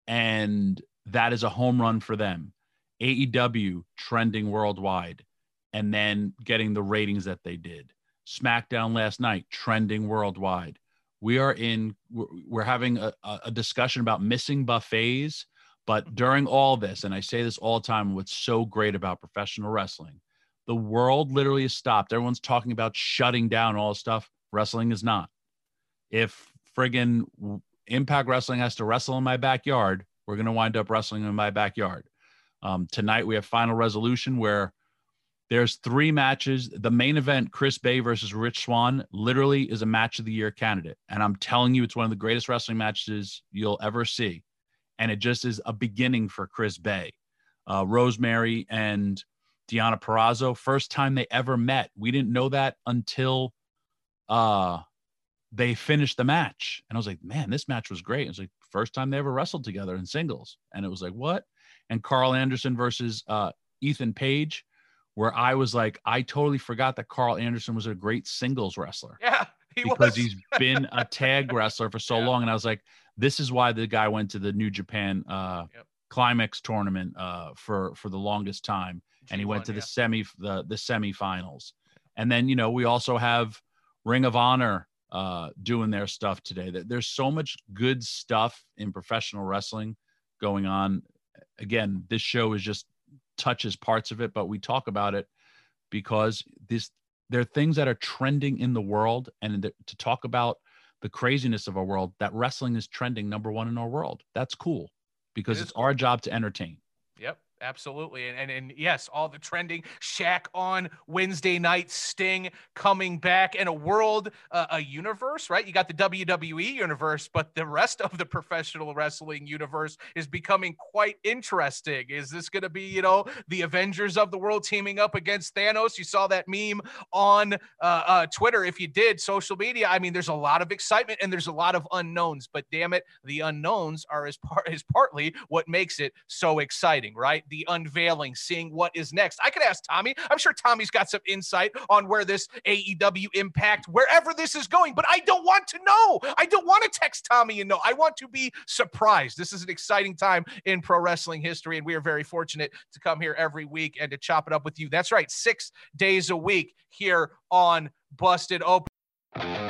And that is a home run for them. AEW trending worldwide and then getting the ratings that they did. SmackDown last night, trending worldwide. We are in, we're, having a, a, discussion about missing buffets. But during all this, and I say this all the time, what's so great about professional wrestling, the world literally has stopped. Everyone's talking about shutting down all stuff. Wrestling is not. If friggin' Impact Wrestling has to wrestle in my backyard, we're going to wind up wrestling in my backyard. Um, tonight we have final resolution where there's three matches. The main event, Chris Bey versus Rich Swann, literally is a match of the year candidate. And I'm telling you, it's one of the greatest wrestling matches you'll ever see. And it just is a beginning for Chris Bey. Uh, Rosemary and Deonna Purrazzo, first time they ever met. We didn't know that until uh they finished the match. And I was like, man, this match was great. It was like first time they ever wrestled together in singles. And it was like, what? And Karl Anderson versus uh Ethan Page, where I was like, I totally forgot that Karl Anderson was a great singles wrestler. Yeah. He because was. he's been a tag wrestler for so long. And I was like, this is why the guy went to the New Japan uh climax tournament uh for for the longest time. And he went G1, to the yeah. semi the the semifinals. And then, you know, we also have Ring of Honor uh doing their stuff today. There- There's so much good stuff in professional wrestling going on. Again, this show is just touches parts of it, but we talk about it because this there are things that are trending in the world and to talk about the craziness of our world that wrestling is trending number one in our world. That's cool because It it's is our job to entertain. Yep, absolutely. And, and and yes, all the trending Shaq on Wednesday night, Sting coming back, and a world, uh, a universe, right? You got the WWE universe, but the rest of the professional wrestling universe is becoming quite interesting. Is this going to be, you know, the Avengers of the world teaming up against Thanos? You saw that meme on uh, uh, Twitter. If you did, social media. I mean, there's a lot of excitement and there's a lot of unknowns, but damn it, the unknowns are as part is partly what makes it so exciting, right? The unveiling, seeing what is next. I could ask Tommy. I'm sure Tommy's got some insight on where this AEW impact, wherever this is going, but I don't want to know. I don't want to text Tommy and know. I want to be surprised. This is an exciting time in pro wrestling history, and we are very fortunate to come here every week and to chop it up with you. That's right, six days a week here on Busted Open.